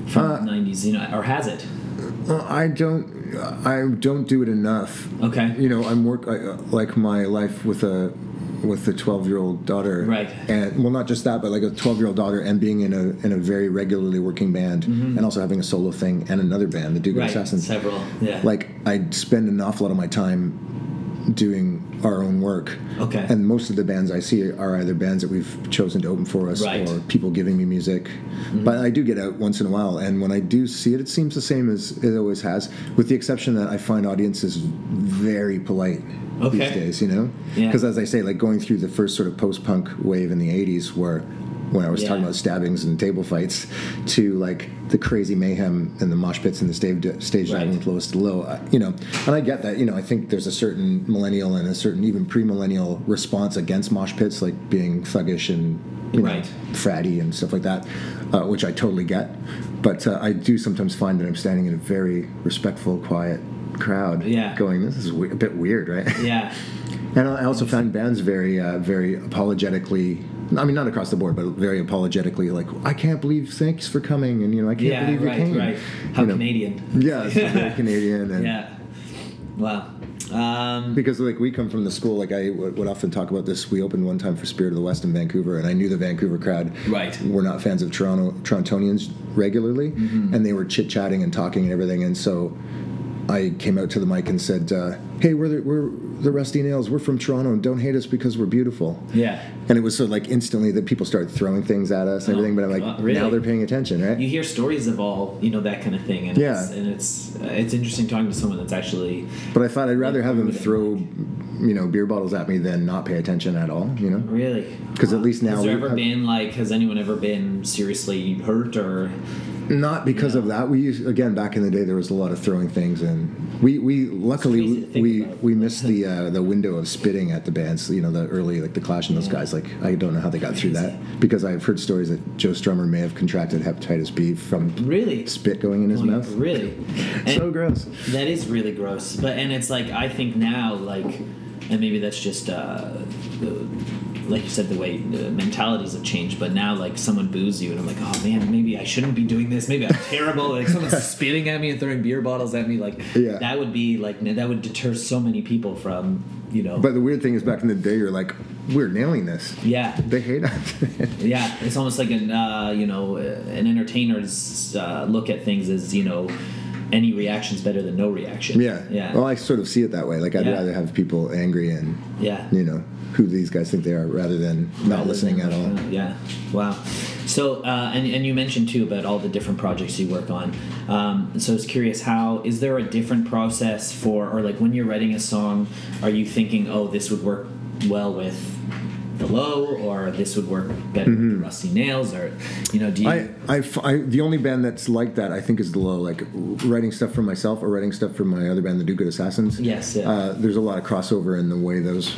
from Uh, the '90s? You know, or has it? Well, I don't, I don't do it enough. Okay. You know, I'm work, I, uh, like my life with a, with a 12 year old daughter. Right. And well, not just that, but like a 12 year old daughter and being in a, in a very regularly working band and also having a solo thing and another band, the Duke Mm-hmm. Right. Assassins. Several. Yeah. like I spend an awful lot of my time doing our own work. Okay. And most of the bands I see are either bands that we've chosen to open for us Right. or people giving me music. Mm-hmm. But I do get out once in a while, and when I do see it, it seems the same as it always has, with the exception that I find audiences very polite Okay. these days. You know, Yeah. because as I say, like going through the first sort of post-punk wave in the '80s, where when I was talking about stabbings and table fights, to like the crazy mayhem and the mosh pits and the stage stage Right. diving with lowest to low. You know, and I get that. You know, I think there's a certain millennial and a certain even pre-millennial response against mosh pits, like being thuggish and you know, Right. fratty and stuff like that, uh, which I totally get. But uh, I do sometimes find that I'm standing in a very respectful, quiet crowd, Yeah. going, "This is we- a bit weird, right?" yeah. And I also found bands very, uh, very apologetically. I mean, not across the board, but very apologetically, like, "I can't believe, thanks for coming," and you know, "I can't Yeah. believe you Right. came." Right. How You know, Canadian. Yeah, very Canadian, and Yeah. Wow. Um, because like we come from the school, like I would would often talk about this. We opened one time for Spirit of the West in Vancouver, and I knew the Vancouver crowd Right. were not fans of Toronto Torontonians regularly, Mm-hmm. and they were chit chatting and talking and everything, and so. I came out to the mic and said, uh, "Hey, we're the, we're the Rusty Nails. We're from Toronto, and don't hate us because we're beautiful." yeah. And it was so like instantly that people started throwing things at us and Oh, everything. But I'm like, God, really? now they're paying attention, right? You hear stories of all you know that kind of thing, and Yeah. it's, and it's uh, it's interesting talking to someone that's actually but I thought I'd rather have them throw, you know, beer bottles at me than not pay attention at all. You know, really. 'Cause at least now has there ever have- been like has anyone ever been seriously hurt or not because of that. We used again back in the day there was a lot of throwing things, and we we luckily we about. we missed the uh, the window of spitting at the bands. You know, the early like the Clash and those Yeah. guys. Like I don't know how they got through that because I've heard stories that Joe Strummer may have contracted hepatitis B from really spit going in his Going- mouth. Really, So gross. that is really gross. But and it's like I think now like, and maybe that's just uh, the, like you said the way the mentalities have changed. But now like someone boos you and I'm like, oh man, maybe I shouldn't be doing this. Maybe I'm terrible. like someone's spitting at me and throwing beer bottles at me. Like Yeah. that would be like that would deter so many people from you know. But the weird thing is, back in the day, you're like, we're nailing this. yeah, They hate us. Yeah, it's almost like an uh, you know uh, an entertainer's uh, look at things as you know any reaction's better than no reaction. yeah. yeah, Well, I sort of see it that way. Like, I'd Yeah. rather have people angry and, yeah. you know, who these guys think they are rather than not Rather listening than- at all. Yeah, wow. So uh, and and you mentioned too about all the different projects you work on. Um, so I was curious, how is there a different process for or like when you're writing a song, are you thinking, oh, this would work well with the low, or this would work better with the rusty nails, or you know, do you? I, I, I, I f- I- the only band that's like that, I think, is the low. Like writing stuff for myself or writing stuff for my other band, the Do Good Assassins. Yes, yeah. Uh, there's a lot of crossover in the way those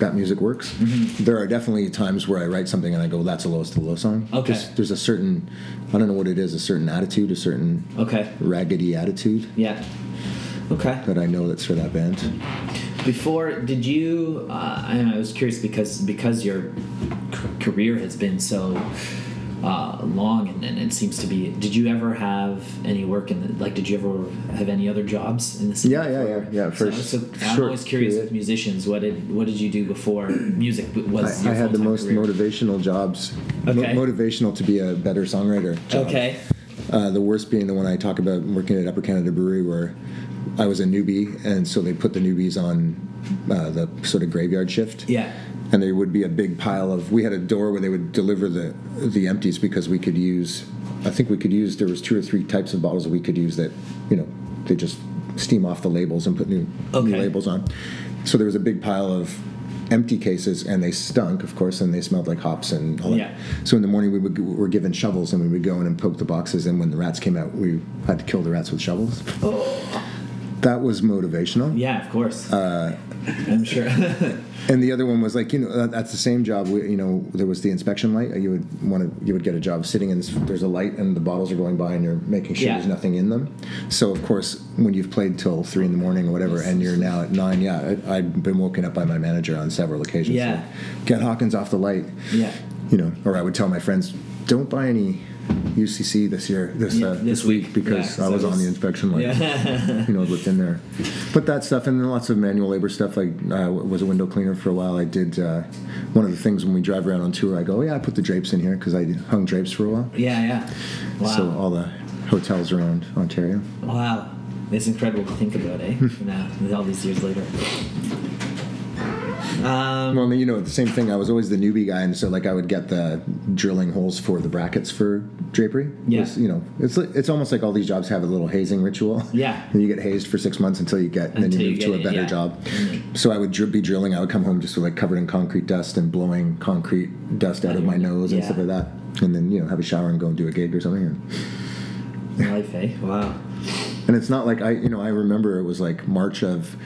that music works. Mm-hmm. There are definitely times where I write something and I go, "That's a lowest to low song." Okay. Just- there's a certain, I don't know what it is, a certain attitude, a certain okay. raggedy attitude Yeah. Okay. that I know that's for that band. Before, did you? Uh, I, I was curious because because your c- career has been so uh, long and, and it seems to be. Did you ever have any work in the, like? Did you ever have any other jobs in the city? Yeah, yeah, yeah, yeah, So, first so I'm always curious period. with musicians. What did what did you do before music was? I, I had the most career? motivational jobs. Mo- Okay. motivational to be a better songwriter. job. Okay. Uh, the worst being the one I talk about working at Upper Canada Brewery, where I was a newbie, and so they put the newbies on uh, the sort of graveyard shift. Yeah. And there would be a big pile of. We had a door where they would deliver the the empties because we could use I think we could use there was two or three types of bottles that we could use that you know they just steam off the labels and put new new labels on. So there was a big pile of empty cases and they stunk of course and they smelled like hops and all that. Yeah. So in the morning we would, we were given shovels and we would go in and poke the boxes and when the rats came out we had to kill the rats with shovels. Oh. That was motivational. Yeah, of course. Uh, I'm sure. And the other one was like, you know, that- that's the same job. We, you know, there was the inspection light. You would want to, you would get a job sitting and there's a light and the bottles are going by and you're making sure Yeah. there's nothing in them. So of course, when you've played till three in the morning or whatever, and you're now at nine, yeah, I, I've been woken up by my manager on several occasions. Yeah. like, Get Hawkins off the light. yeah. You know, or I would tell my friends, don't buy any UCC this year, this Yeah, uh, this week, because Yeah, I was on the inspection light Yeah. who knows what's in there. But that stuff, and then lots of manual labor stuff. Like I uh, was a window cleaner for a while. I did uh, one of the things when we drive around on tour. I go, oh, yeah, I put the drapes in here because I hung drapes for a while. yeah, yeah. Wow. So all the hotels around Ontario. wow. It's incredible to think about, eh? now, all these years later. Um, Well, you know, the same thing. I was always the newbie guy, and so like I would get the drilling holes for the brackets for drapery. Yeah. You know, it's like- it's almost like all these jobs have a little hazing ritual. Yeah. And you get hazed for six months until you get, and then Until you you move to get a it, better yeah. job. Mhm. So I would dri- be drilling. I would come home just like covered in concrete dust and blowing concrete dust out of my nose and stuff like that. And then you know have a shower and go and do a gig or something. And, life, eh? Wow. And it's not like I, you know, I remember it was like March of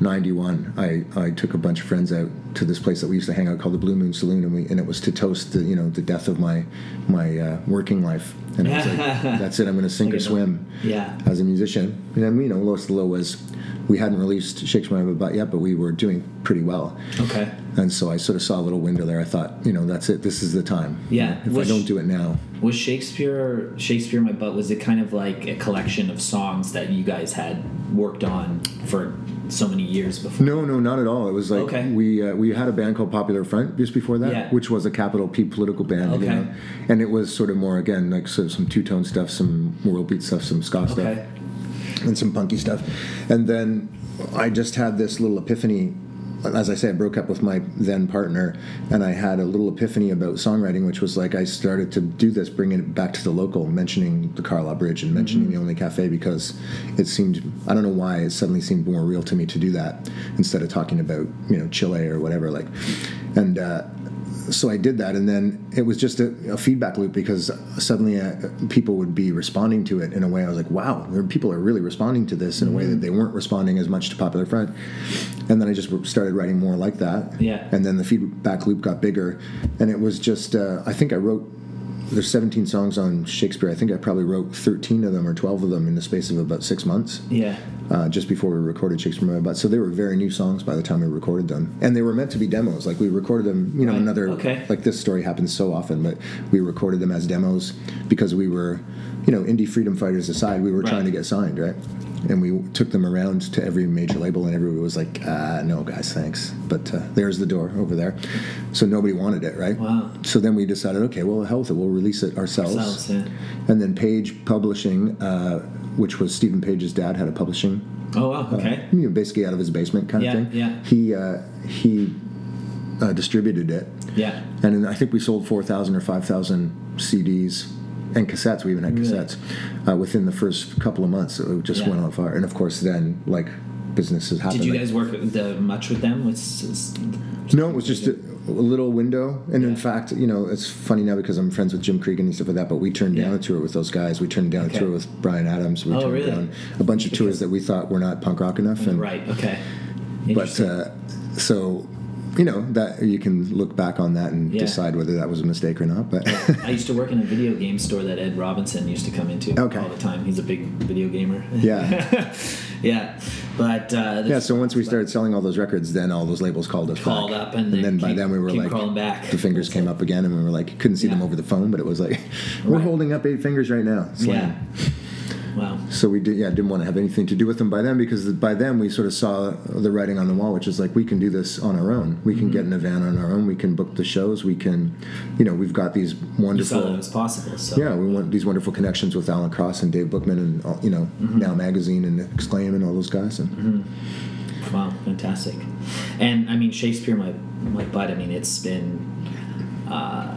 '91. I, I took a bunch of friends out to this place that we used to hang out called the Blue Moon Saloon, and we and it was to toast the, you know, the death of my my uh, working life. And I was like, that's it. I'm going to sink or swim Yeah. as a musician. And you know, the low was we hadn't released Shakespeare in My Butt yet, but we were doing pretty well. Okay. And so I sort of saw a little window there. I thought, you know, that's it. This is the time. Yeah. If Was- I don't do it now, Was Shakespeare Shakespeare in My Butt was it kind of like a collection of songs that you guys had worked on for so many years before? No, no, not at all. It was like Okay. we uh, we had a band called Popular Front just before that, Yeah. which was a capital P political band. Okay. You know? And it was sort of more again like sort of some two tone stuff, some world beat stuff, some ska Okay. stuff, and some punky stuff. And then I just had this little epiphany. As I say, I broke up with my then partner, and I had a little epiphany about songwriting, which was like I started to do this, bringing it back to the local, mentioning the Carlisle Bridge and mentioning Mm-hmm. the Only Cafe because it seemed I don't know why it suddenly seemed more real to me to do that instead of talking about you know Chile or whatever like, and uh, so I did that, and then it was just a, a feedback loop because suddenly uh, people would be responding to it in a way I was like, wow, people are really responding to this in a way Mm-hmm. that they weren't responding as much to Popular Front, and then I just started writing more like that, Yeah. and then the feedback loop got bigger, and it was just uh, I think I wrote. There's 17 songs on Shakespeare. I think I probably wrote 13 of them or 12 of them in the space of about six months Yeah. uh, just before we recorded Shakespeare in My Butt. So they were very new songs by the time we recorded them, and they were meant to be demos. Like we recorded them, you know, Right. another Okay. like this story happens so often, but we recorded them as demos because we were, you know, indie freedom fighters aside, we were trying to get signed, right? And we took them around to every major label, and everybody was like, uh, "No, guys, thanks." But uh, there's the door over there, so nobody wanted it, right? Wow. So then we decided, okay, well, hell with it, we'll release it ourselves. Ourselves, yeah. And then Page Publishing, uh, which was Steven Page's dad, had a publishing Oh wow. Okay. you know, basically out of his basement kind Yeah, of thing. yeah. He uh, he uh, distributed it, Yeah. and then I think we sold four thousand or five thousand CDs and cassettes. We even had Really? cassettes uh, within the first couple of months. It just Yeah. went on fire, and of course, then like businesses happen. Did you guys work with the, much with them? Was- no, it was just a, a little window. And in fact, you know, it's funny now because I'm friends with Jim Creeggan and stuff like that, but we turned down Yeah. a tour with those guys. We turned down Okay. a tour with Bryan Adams. We Oh, turned really? down a bunch of tours that we thought were not punk rock enough. And, right. Okay. But uh, so, you know, that you can look back on that and Yeah. decide whether that was a mistake or not. But I used to work in a video game store that Ed Robertson used to come into Okay. all the time. He's a big video gamer. Yeah. yeah. But uh, yeah, so once we started selling all those records, then all those labels called us Called back. up and then then by then we were like, crawling back. the fingers came up again, and we were like, couldn't see them over the phone, but it was like, we're Right. holding up eight fingers right now. Slam. yeah. So we did, yeah, didn't want to have anything to do with them by then because by then we sort of saw the writing on the wall, which is like we can do this on our own. We can Mm-hmm. get in a van on our own. We can book the shows. We can, you know, we've got these You saw wonderful. that it was possible. So Yeah, we want these wonderful connections with Alan Cross and Dave Bookman and all- you know Mm-hmm. Now Magazine and Exclaim and all those guys. And Wow, fantastic. And I mean, Shakespeare, my my butt. I mean, it's been. Uh,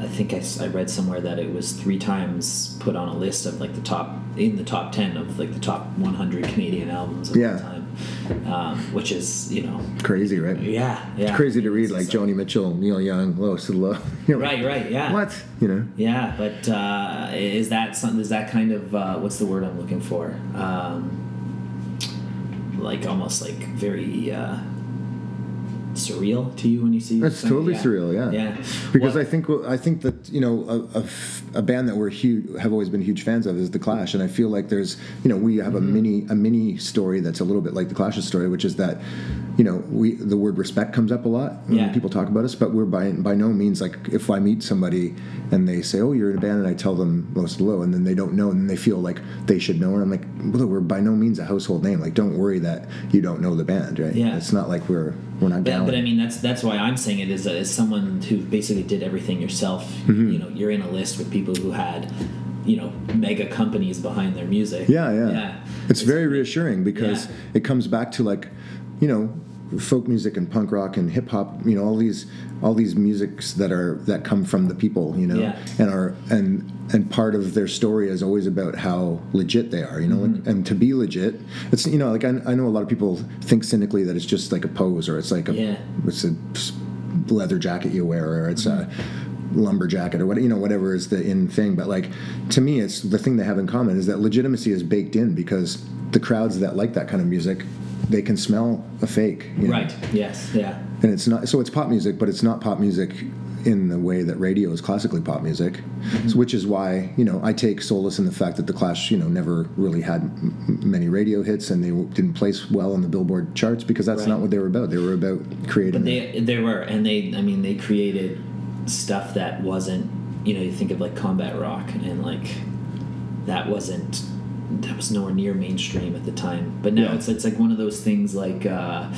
I think I read somewhere that it was three times put on a list of like the top in the top ten of like the top 100 Canadian albums of Yeah. all time, um, which is you know Crazy, right? yeah yeah It's crazy to read It's like just Joni Mitchell, Neil Young, of low. You're right right yeah What? You know? yeah but uh, is that something is that kind of uh, what's the word I'm looking for um, like almost like very uh, surreal to you when you see That's totally Yeah. surreal, yeah. yeah Because Well- I think I think that you know a a band that we're huge have always been huge fans of is the Clash, and I feel like there's you know we have a Mm-hmm. mini a mini story that's a little bit like the Clash's story, which is that you know we the word respect comes up a lot when Yeah. people talk about us, but we're by by no means like if I meet somebody and they say oh you're in a band and I tell them most low and then they don't know and then they feel like they should know and I'm like well we're by no means a household name like don't worry that you don't know the band right Yeah. it's not like we're we're not But, but I mean, that's that's why I'm saying it is as someone who basically did everything yourself. Mm-hmm. You know, you're in a list with people who had, you know, mega companies behind their music. Yeah, yeah. yeah. It's very reassuring because Yeah. it comes back to like, you know, folk music and punk rock and hip hop. You know, all these all these musics that are that come from the people. You know, Yeah. and are and and part of their story is always about how legit they are. You know, Mm-hmm. and to be legit, it's you know like I, I know a lot of people think cynically that it's just like a pose or it's like a Yeah. it's a leather jacket you wear or it's a lumber jacket or what you know whatever is the in thing but like to me it's the thing they have in common is that legitimacy is baked in because the crowds that like that kind of music they can smell a fake you know? Right. Yes. Yeah. and it's not so it's pop music but it's not pop music in the way that radio is classically pop music Mm-hmm. so, which is why you know i take solace in the fact that the clash you know never really had m- many radio hits and they w- didn't place well on the billboard charts because that's Right. not what they were about they were about creating But they they were, and they I mean they created stuff that wasn't. You know, you think of like combat rock, and like that wasn't. That was nowhere near mainstream at the time. But now Yeah. it's it's like one of those things like. Uh,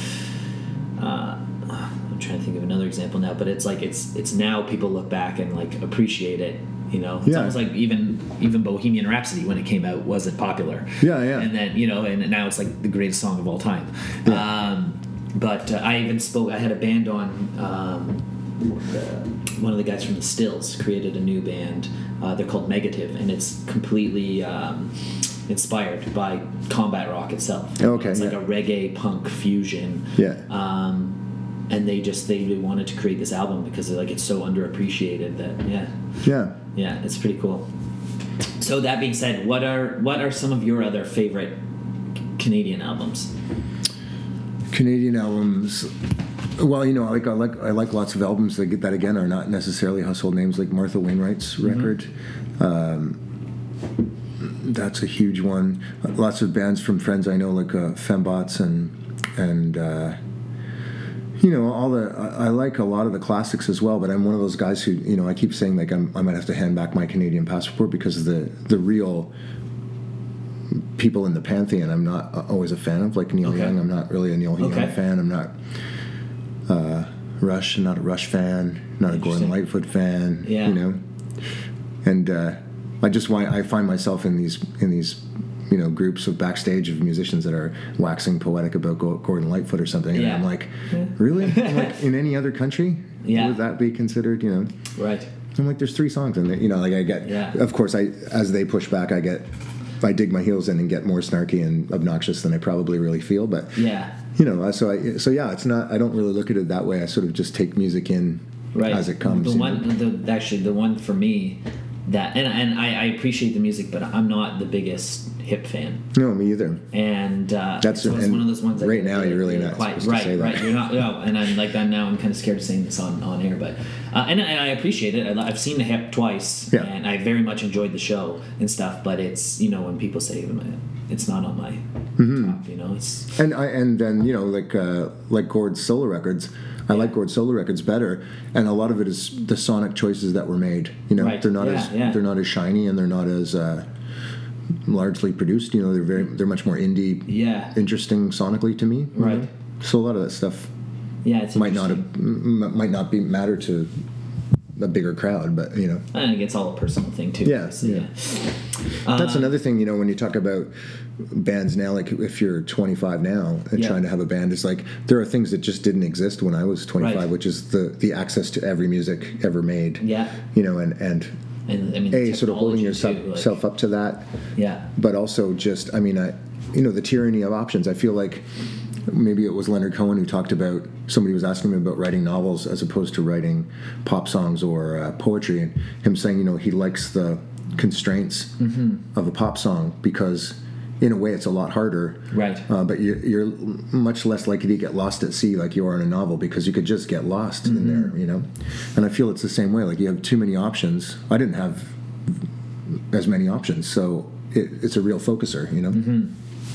uh, I'm trying to think of another example now, but it's like it's it's now people look back and like appreciate it. You know, it's Yeah. almost like even even Bohemian Rhapsody when it came out wasn't popular. Yeah, yeah. And then you know, and now it's like the greatest song of all time. Yeah. Um, but uh, I even spoke. I had a band on. Um, one of the guys from the Stills created a new band. Uh, they're called Negative, and it's completely um, inspired by combat rock itself. Okay, it's like yeah. a reggae punk fusion. Yeah. Um, and they just they really wanted to create this album because like it's so underappreciated that yeah yeah yeah it's pretty cool. So that being said, what are what are some of your other favorite Canadian albums? Canadian albums. Well, you know, I like I like I like lots of albums that that again are not necessarily household names, like Martha Wainwright's record. Um, that's a huge one. Lots of bands from friends I know, like uh, Fembots and and uh, you know all the. I, I like a lot of the classics as well. But I'm one of those guys who you know I keep saying like I'm, I might have to hand back my Canadian passport because the the real people in the pantheon I'm not uh, always a fan of, like Neil Okay. Young. I'm not really a Neil Young Okay. fan. I'm not uh, Rush. Not a Rush fan. Not a Gordon Lightfoot fan. Yeah. You know, and uh, I just why I find myself in these in these you know groups of backstage of musicians that are waxing poetic about Gordon Lightfoot or something, and Yeah. I'm like, really? I'm like in any other country, Yeah. would that be considered? You know. Right. I'm like, there's three songs in there. You know, like I get, Yeah. of course, I as they push back, I get, I dig my heels in and get more snarky and obnoxious than I probably really feel. But Yeah. you know, so I, so yeah, it's not. I don't really look at it that way. I sort of just take music in Right. as it comes. The one, the, actually, the one for me that, and and I, I appreciate the music, but I'm not the biggest hip fan. No, me either. And uh, That's- so it's one of those ones. that right now you're really not to right, that. right. You're not. No, and I'm like I'm now. I'm kind of scared of saying this on, on air, but uh, and, and I appreciate it. I, I've seen the hip twice, Yeah. and I very much enjoyed the show and stuff. But it's you know when people say it's not on my Mm-hmm. top, you know, it's And I and then you know like uh, like Gord's solo records. I like Gord's solo records better, and a lot of it is the sonic choices that were made. You know, Right. they're not Yeah, as yeah. they're not as shiny and they're not as uh, largely produced. You know, they're very they're much more indie, yeah, interesting sonically to me. Right. know? So a lot of that stuff yeah. It's might not have, might not be matter to a bigger crowd. But you know, I think it's all a personal thing too. Yeah, obviously, yeah. That's another thing, you know, when you talk about bands now, like if you're 25 now and Yeah. trying to have a band, it's like there are things that just didn't exist when I was 25, Right. which is the the access to every music ever made. Yeah. You know, and and And I mean, a sort of holding yourself too, like- self up to that, Yeah. but also just, I mean, I, you know, the tyranny of options. I feel like maybe it was Leonard Cohen who talked about somebody was asking him about writing novels as opposed to writing pop songs or uh, poetry, and him saying, you know, he likes the constraints Mm-hmm. of a pop song because. In a way, it's a lot harder, Right. Uh, but you're, you're much less likely to get lost at sea like you are in a novel because you could just get lost in there, you know. And I feel it's the same way. Like you have too many options. I didn't have as many options. So it, it's a real focuser, you know.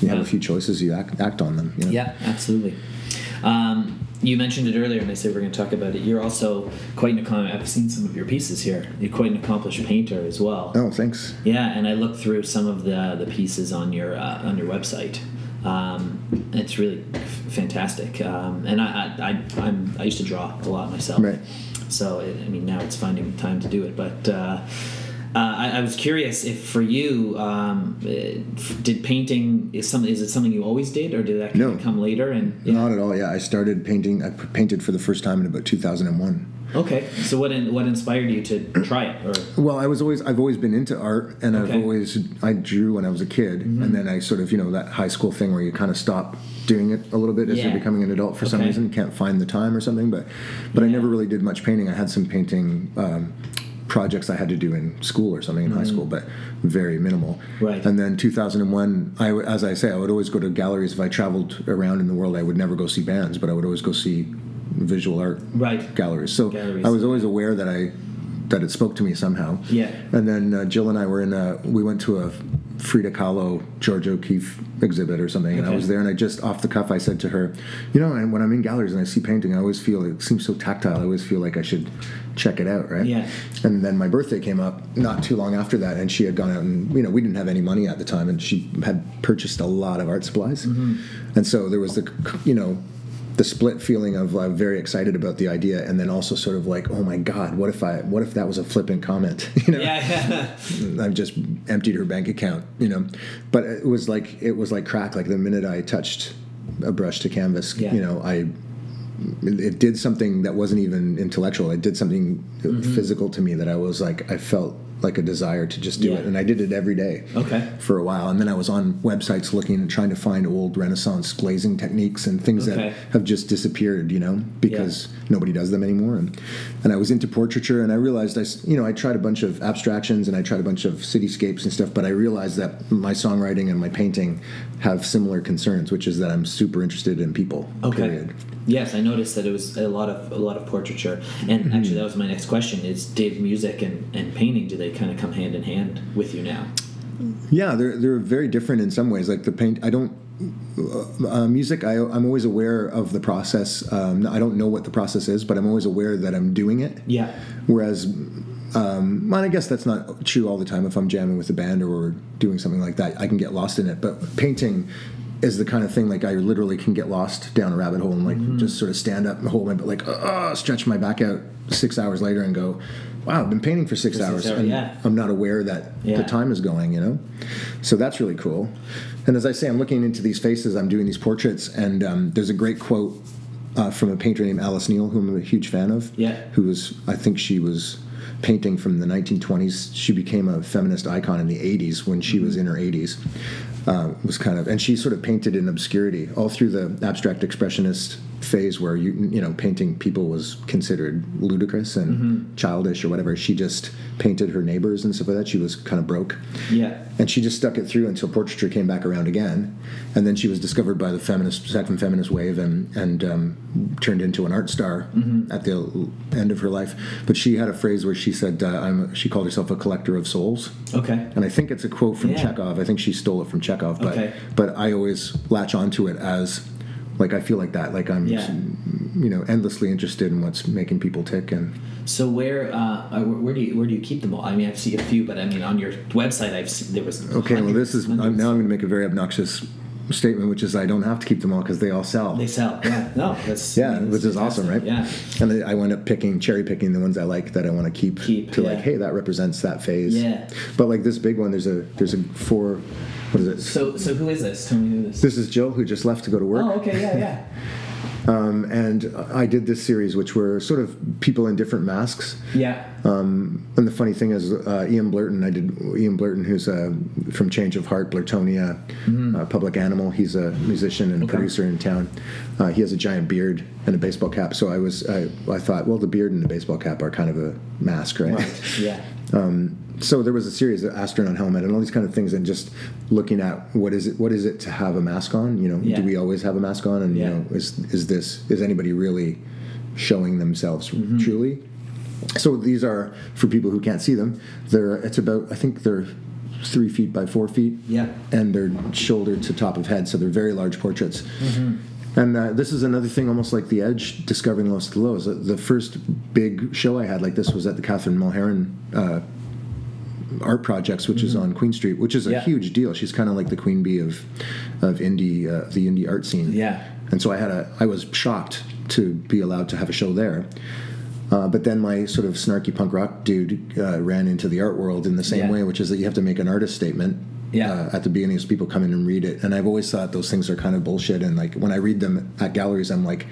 You have Yeah. a few choices, you act, act on them. You know? Yeah, absolutely. Um, you mentioned it earlier, and I said we're going to talk about it. You're also quite an accom- I've seen some of your pieces here. You're quite an accomplished painter as well. Oh, thanks. Yeah, and I looked through some of the the pieces on your uh, on your website. Um, it's really f- fantastic. Um, and I, I, I I'm I used to draw a lot myself. Right. So it, I mean now it's finding time to do it, but. Uh, uh, I, I was curious if for you, um, eh, did painting is something? Is it something you always did, or did that kind No. of come later? And yeah. Not at all. Yeah, I started painting. I painted for the first time in about 2001. okay, so what in, what inspired you to try it? Or Well, I was always I've always been into art, and I've Mm-hmm. always I drew when I was a kid, and then I sort of you know that high school thing where you kind of stop doing it a little bit as Yeah. you're becoming an adult for some reason, can't find the time or something. But but I never really did much painting. I had some painting. Um, projects I had to do in school or something in high school, but very minimal. Mm-hmm. Right. And then 2001, I, as I say, I would always go to galleries. If I traveled around in the world, I would never go see bands, but I would always go see visual art right, galleries. So Galleries. I was always aware that I that it spoke to me somehow. Yeah. And then uh, Jill and I were in a we went to a Frida Kahlo George O'Keeffe exhibit or something, and I was there, and I just off the cuff I said to her, you know, and when I'm in galleries and I see painting, I always feel it seems so tactile. I always feel like I should check it out, right? Yeah. And then my birthday came up not too long after that, and she had gone out and you know we didn't have any money at the time, and she had purchased a lot of art supplies, and so there was the you know the split feeling of I'm very excited about the idea, and then also sort of like, oh my god, what if I what if that was a flippant comment, you know? yeah, yeah. I've just emptied her bank account, you know. But it was like it was like crack. Like the minute I touched a brush to canvas, Yeah. you know, I it did something that wasn't even intellectual. It did something mm-hmm. physical to me that I was like I felt like a desire to just do Yeah. it, and I did it every day Okay. for a while. And then I was on websites looking and trying to find old Renaissance glazing techniques and things Okay. that have just disappeared, you know, because nobody does them anymore. And and I was into portraiture, and I realized I, you know, I tried a bunch of abstractions and I tried a bunch of cityscapes and stuff, but I realized that my songwriting and my painting have similar concerns, which is that I'm super interested in people. Okay. Period. Yes, I noticed that it was a lot of a lot of portraiture, and Mm-hmm. actually that was my next question: is did music and, and painting do they kind of come hand in hand with you now? Yeah, they're they're very different in some ways. Like the paint, I don't. Uh, music, I, I'm always aware of the process. Um, I don't know what the process is, but I'm always aware that I'm doing it. Yeah. Whereas, um, well, I guess that's not true all the time. If I'm jamming with a band or doing something like that, I can get lost in it. But painting is the kind of thing like I literally can get lost down a rabbit hole and like Mm-hmm. just sort of stand up and hold my but like uh, stretch my back out six hours later and go, wow, I've been painting for six hours and yeah. I'm not aware that Yeah. the time is going, you know. So that's really cool. And as I say, I'm looking into these faces. I'm doing these portraits, and um, there's a great quote uh, from a painter named Alice Neel, who I'm a huge fan of. Yeah. Who was, I think she was painting from the 1920s. She became a feminist icon in the 80s when she was in her 80s. Uh, was kind of, and she sort of painted in obscurity all through the abstract expressionist phase, where you you know painting people was considered ludicrous and childish or whatever. She just painted her neighbors and stuff like that. She was kind of broke. Yeah. And she just stuck it through until portraiture came back around again, and then she was discovered by the feminist second feminist wave and and um, turned into an art star at the end of her life. But she had a phrase where she said, uh, "I'm." She called herself a collector of souls, Okay. and I think it's a quote from Yeah. Chekhov. I think she stole it from Chekhov, but Okay. but I always latch onto it as like I feel like that, like I'm Yeah. you know endlessly interested in what's making people tick and. So where uh, uh, where, do you where do you keep them all? I mean, I've seen a few, but I mean, on your website, I've seen there was Okay, well, this is I'm, now I'm going to make a very obnoxious statement, which is I don't have to keep them all because they all sell. They sell. Yeah. No, that's yeah, I mean, which is awesome, right? Yeah. And I wind up picking, cherry picking the ones I like that I want to keep, Keep, to yeah. like, hey, that represents that phase. Yeah. But like this big one, there's a there's a four. What is it? So so who is this? Tell me who this. This is Jill who just left to go to work. Oh, okay. Yeah, yeah. Um, and I did this series, which were sort of people in different masks. Yeah. Um, and the funny thing is, uh, Ian Blurton, I did Ian Blurton, who's uh, from Change of Heart, Blurtonia, uh, Public Animal. He's a musician and Mm-hmm. Okay. producer in town. Uh, he has a giant beard and a baseball cap. So I was, I, I thought, well, the beard and the baseball cap are kind of a mask, right? Right. Yeah. so there was a series of astronaut helmet and all these kind of things and just looking at what is it what is it to have a mask on you know Yeah. do we always have a mask on and Yeah. you know is is this is anybody really showing themselves Mm-hmm. truly so these are for people who can't see them they're it's about i think they're three feet by four feet Yeah. and they're shoulder to top of head so they're very large portraits Mm-hmm. And uh, this is another thing, almost like the Edge, discovering Los Lows. The, first big show I had like this was at the Katharine Mulherin uh, art projects, which is on Queen Street, which is a Mm-hmm. Yeah. huge deal. She's kind of like the queen bee of of indie uh, the indie art scene. Yeah. And so I had a I was shocked to be allowed to have a show there. Uh, but then my sort of snarky punk rock dude uh, ran into the art world in the same Yeah. way, which is that you have to make an artist statement Yeah. uh, at the beginning so people come in and read it. And I've always thought those things are kind of bullshit. And like when I read them at galleries, I'm like,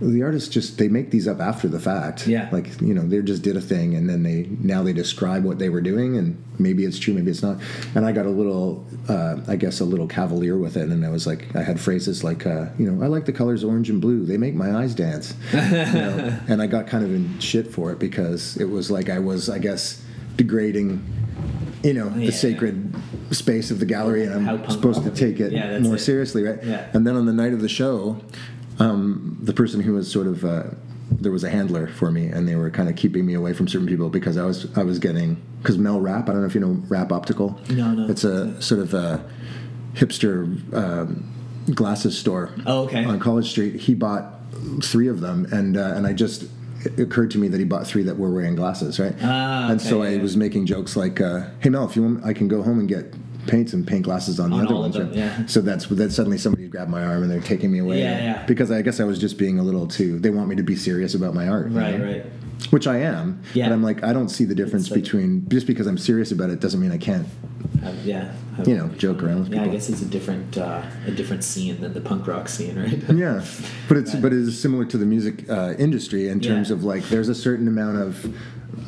the artists just they make these up after the fact. Yeah. Like you know they just did a thing and then they now they describe what they were doing and maybe it's true maybe it's not. And I got a little uh, I guess a little cavalier with it and I was like I had phrases like uh, you know I like the colors orange and blue they make my eyes dance. you know? And I got kind of in shit for it because it was like I was I guess degrading you know Yeah. the sacred space of the gallery and I'm supposed to take it Yeah, more it. seriously right Yeah. and then on the night of the show um, the person who was sort of uh, there was a handler for me and they were kind of keeping me away from certain people because I was I was getting because Mel Rapp I don't know if you know Rapp Optical No, no. it's a sort of a hipster um, glasses store Oh, okay. on College Street he bought three of them and uh, and I just it occurred to me that he bought three that were wearing glasses right Ah, and so okay, I yeah. was making jokes like uh, hey Mel if you want I can go home and get paints and paint glasses on the On other ones them, right? yeah. so that's then suddenly somebody grabbed my arm and they're taking me away Yeah, yeah. because I guess I was just being a little too. They want me to be serious about my art, you Right, know? right. Which I am. Yeah. But I'm like, I don't see the difference like- between just because I'm serious about it doesn't mean I can't. Have- yeah. have- You know, joke around with Yeah, I guess it's a different uh, a different scene than the punk rock scene, right? Yeah, but it's Right. but it is similar to the music uh, industry in terms Yeah. of like there's a certain amount of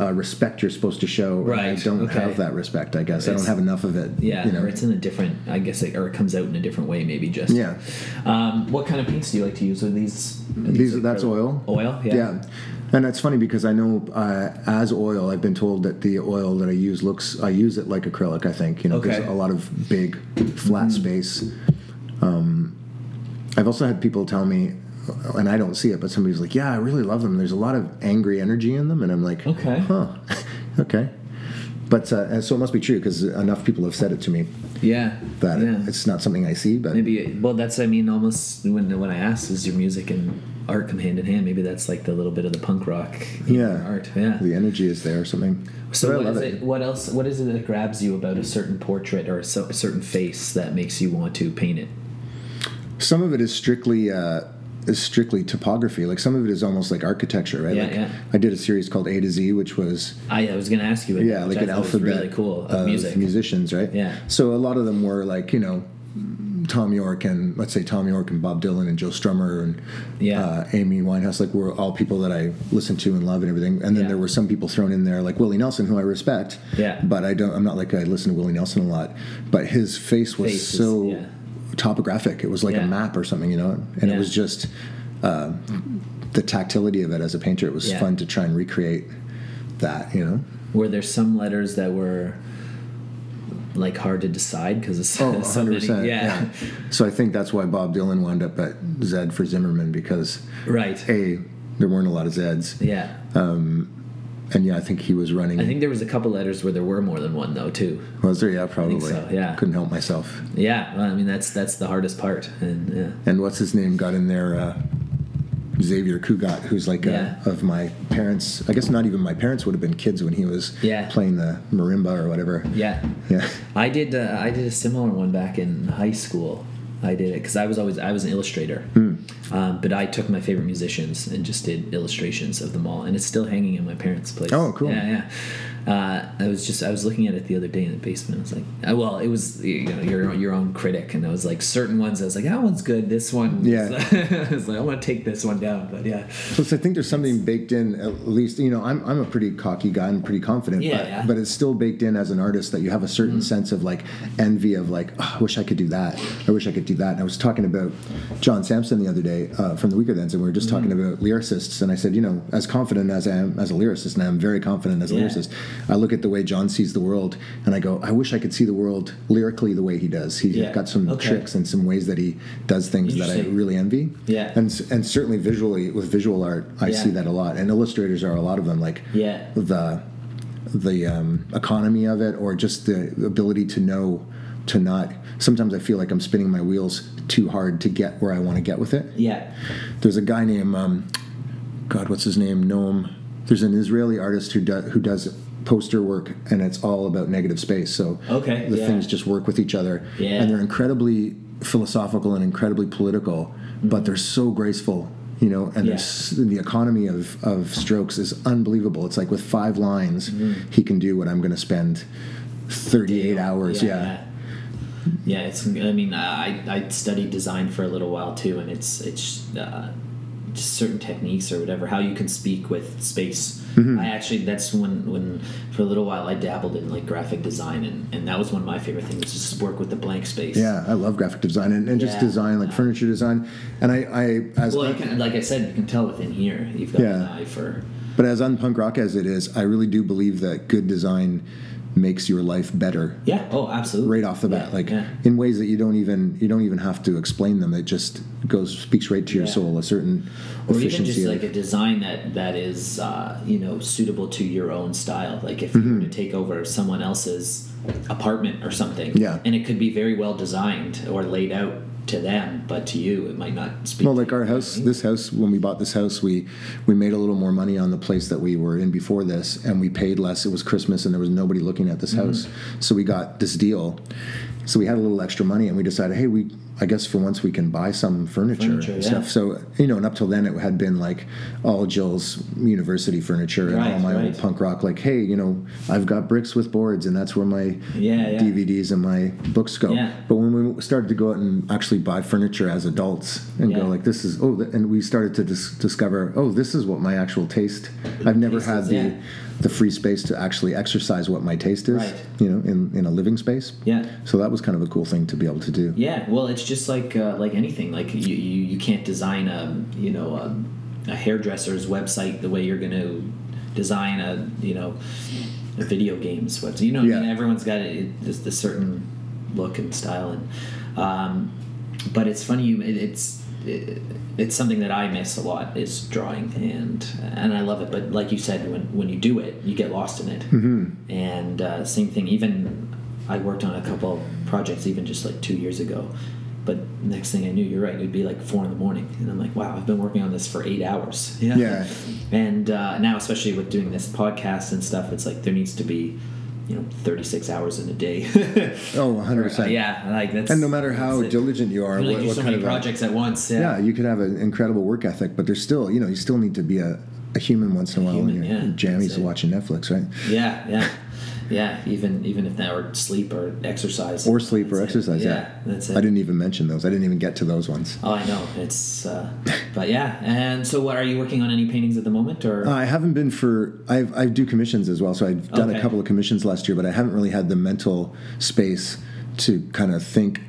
uh, respect you're supposed to show. and I Right, don't okay. have that respect. I guess I don't have enough of it. Yeah, You know. or it's in a different. I guess, it, or it comes out in a different way, maybe just. Yeah. Um, what kind of paints do you like to use? Are these? Are These like that's oil. Oil. Yeah. Yeah. And that's funny because I know uh, as oil, I've been told that the oil that I use looks, I use it like acrylic, I think. You know, Okay. there's a lot of big, flat space. Um, I've also had people tell me, and I don't see it, but somebody's like, yeah, I really love them. There's a lot of angry energy in them. And I'm like, Okay. huh, okay. But uh, so it must be true because enough people have said it to me Yeah. that yeah. it's not something I see, but Maybe. Well, that's. I mean, almost when when I asked, is your music and art come hand in hand? Maybe that's like the little bit of the punk rock. yeah, Art. Yeah. the energy is there or something. So what love it. What else? What is it that grabs you about a certain portrait or a, so- a certain face that makes you want to paint it? some of it is strictly uh, is strictly topography. Like some of it is almost like architecture, right? Yeah, like yeah. I did a series called A to Z, which was I, I was going to ask you. about yeah, like an I thought was alphabet Really cool of music. musicians, right? Yeah. So a lot of them were like you know. Thom Yorke and let's say Thom Yorke and Bob Dylan and Joe Strummer and Yeah. uh, Amy Winehouse, like were all people that I listened to and love and everything. And then Yeah. there were some people thrown in there, like Willie Nelson, who I respect. Yeah. But I don't. I'm not like I listen to Willie Nelson a lot. But his face was Face is- so yeah. topographic. It was like a map or something, you know. And it was just uh, the tactility of it as a painter. It was fun to try and recreate that, you know. Were there some letters that were like hard to decide because of Oh, so 100%. many? Yeah. So I think that's why Bob Dylan wound up at Zed for Zimmerman because Right. a there weren't a lot of Zeds, Yeah. and yeah, I think he was running. I think there was a couple letters where there were more than one though too. was there? Yeah, probably. so, yeah. couldn't help myself. Yeah. Well, I mean that's that's the hardest part. And yeah. And what's his name got in there? Uh, Xavier Cugat, who's like Yeah. uh, of my parents. I guess not even my parents would have been kids when he was Yeah. playing the marimba or whatever. Yeah. Yeah. I did. Uh, I did a similar one back in high school. I did it because I was always I was an illustrator, Hmm. um, but I took my favorite musicians and just did illustrations of them all, and it's still hanging in my parents' place. Oh, cool. Yeah, yeah. Uh, I was just I was looking at it the other day in the basement. I was like, uh, well, it was you know your your own critic, and I was like certain ones. I was like, that one's good. This one, Yeah. I was like, I want to take this one down, but yeah, Plus, I think there's something baked in. At least, you know, I'm, I'm a pretty cocky guy. I'm pretty confident. Yeah, but, yeah. But it's still baked in as an artist that you have a certain sense of like envy of like, oh, I wish I could do that. I wish I could do that. And I was talking about John Samson the other day uh, from the Weakerthans, and we were just talking Mm. about lyricists. And I said, you know, as confident as I am as a lyricist, and I'm very confident as a Yeah. lyricist, I look at the way John sees the world, and I go, I wish I could see the world lyrically the way he does. He's Yeah. got some Okay. tricks and some ways that he does things that I really envy. Yeah. And and certainly visually with visual art, I Yeah. see that a lot. And illustrators are a lot of them. Like Yeah. the the um, economy of it, or just the ability to know to not. Sometimes I feel like I'm spinning my wheels too hard to get where I want to get with it. yeah, There's a guy named um, God, what's his name? Noam. There's an Israeli artist who does who does poster work, and it's all about negative space. So Okay, the yeah. things just work with each other, Yeah. and they're incredibly philosophical and incredibly political, but they're so graceful. You know, and Yeah. the economy of, of strokes is unbelievable. It's like with five lines, Mm-hmm. he can do what I'm going to spend 38 hours. Yeah. yeah. Yeah, it's. I mean, I I studied design for a little while too, and it's it's uh, just certain techniques or whatever how you can speak with space. Mm-hmm. I actually that's when when for a little while I dabbled in like graphic design, and and that was one of my favorite things, just work with the blank space. Yeah, I love graphic design and, and just Yeah. design like furniture design. And I, I as Well, you can, like I said, you can tell within here you've got an Yeah. eye for. But as unpunk rock as it is, I really do believe that good design makes your life better Yeah. Oh, absolutely. right off the bat. Yeah, like yeah. in ways that you don't even you don't even have to explain them. It just goes speaks right to your Yeah. soul. A certain or even just like a design that that is uh, you know suitable to your own style like if Mm-hmm. you were to take over someone else's apartment or something Yeah. and it could be very well designed or laid out to them but to you it might not speak well, like our house, this house, when we bought this house, we we made a little more money on the place that we were in before this, and we paid less. It was Christmas, and there was nobody looking at this Mm-hmm. house, so we got this deal. So we had a little extra money, and we decided, hey, we I guess for once we can buy some furniture, Furniture, and yeah. stuff. So you know, and up till then, it had been like all Jill's university furniture and all my old punk rock. Like, hey, you know, I've got bricks with boards, and that's where my Yeah, yeah. DVDs and my books go. Yeah. But when we started to go out and actually buy furniture as adults and Yeah. go like, this is oh, and we started to dis- discover, oh, this is what my actual taste. I've never Taste had the yeah. The free space to actually exercise what my taste is. Right. You know, in in a living space. yeah So that was kind of a cool thing to be able to do. yeah well it's just like uh, like anything like you, you you can't design a you know a, a hairdresser's website the way you're going to design a you know a video games website you know what I mean everyone's got a, just a certain look and style and um, but it's funny you it, it's it, it's something that I miss a lot is drawing and and I love it but like you said when when you do it you get lost in it Mm-hmm. and uh, same thing even I worked on a couple projects even just like two years ago but next thing I knew you're right it'd be like four in the morning and I'm like wow I've been working on this for eight hours you know? Yeah. and uh, now especially with doing this podcast and stuff it's like there needs to be you know 36 hours in a day. Oh, 100 percent. yeah like that's And no matter how diligent you are, You what, so kind of a- projects at once yeah. Yeah, you could have an incredible work ethic, but there's still, you know, you still need to be a, a human once in a while human, when you're yeah, jammies watching Netflix, right? yeah yeah yeah even even if that or sleep or exercise Or sleep or it. exercise. Yeah, that's it I didn't even mention those. I didn't even get to those ones. Oh, I know. It's, uh, but yeah. And so, what are you working on? Any paintings at the moment, or Uh, I haven't been for I've I do commissions as well, so I've done Okay. a couple of commissions last year, but I haven't really had the mental space to kind of think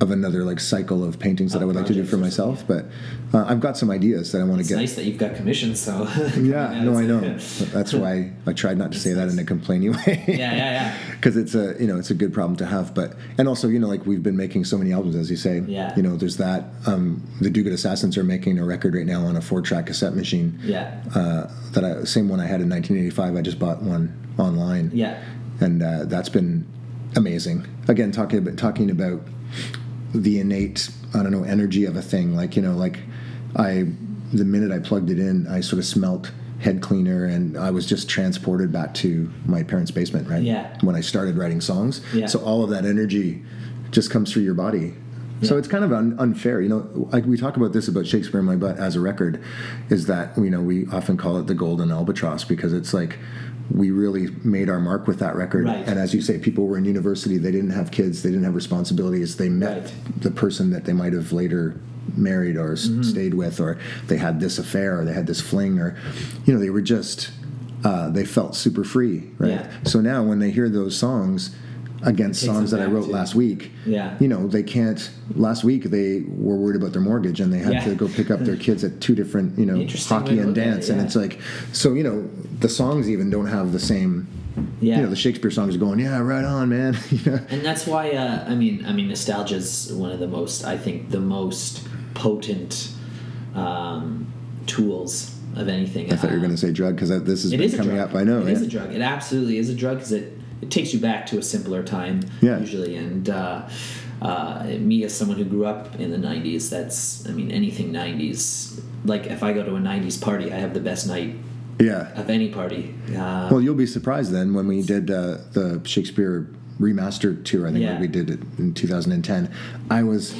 of another like cycle of paintings that Of I would like to do for myself. But uh, I've got some ideas that I want to it's get. nice that you've got commissions. So Yeah, no, I know. That's why I tried not to say that in a complaining way. Yeah, yeah, yeah. Because it's a you know it's a good problem to have, but and also you know like we've been making so many albums as you say. Yeah. You know there's that. Um, the Do Good Assassins are making a record right now on a four track cassette machine. Yeah, uh, that I, same one I had in 1985. I just bought one online. yeah, and uh, that's been amazing. Again, talking about talking about the innate I don't know energy of a thing. Like you know, like I the minute I plugged it in, I sort of smelt head cleaner and I was just transported back to my parents' basement. Right. Yeah. When I started writing songs. Yeah. So all of that energy just comes through your body. So it's kind of un- unfair, you know. Like we talk about this about Shakespeare in My Butt as a record, is that you know we often call it the golden albatross because it's like we really made our mark with that record. Right. And as you say, people were in university, they didn't have kids, they didn't have responsibilities, they met Right. the person that they might have later married or Mm-hmm. stayed with, or they had this affair, or they had this fling, or you know they were just uh, they felt super free, right? Yeah. So now when they hear those songs against songs that I wrote to- last week, Yeah. you know they can't. Last week they were worried about their mortgage and they had Yeah. to go pick up their kids at two different, you know, hockey and at it, dance, and it's like so you know the songs even don't have the same. Yeah. You know the Shakespeare songs are going, yeah, right on, man. you know? And that's why uh, I mean I mean nostalgia is one of the most I think the most potent um, tools of anything. I thought you were going to say drug because this has It been is coming up. I know. It is yeah. a drug. It absolutely is a drug because it, it takes you back to a simpler time Yeah. usually. And uh, uh, me as someone who grew up in the '90s, that's I mean anything '90s. Like if I go to a '90s party, I have the best night yeah. of any party. Uh, Well, you'll be surprised then when we did uh, the Shakespeare remastered tour. I think Yeah. we did it in 2010. I was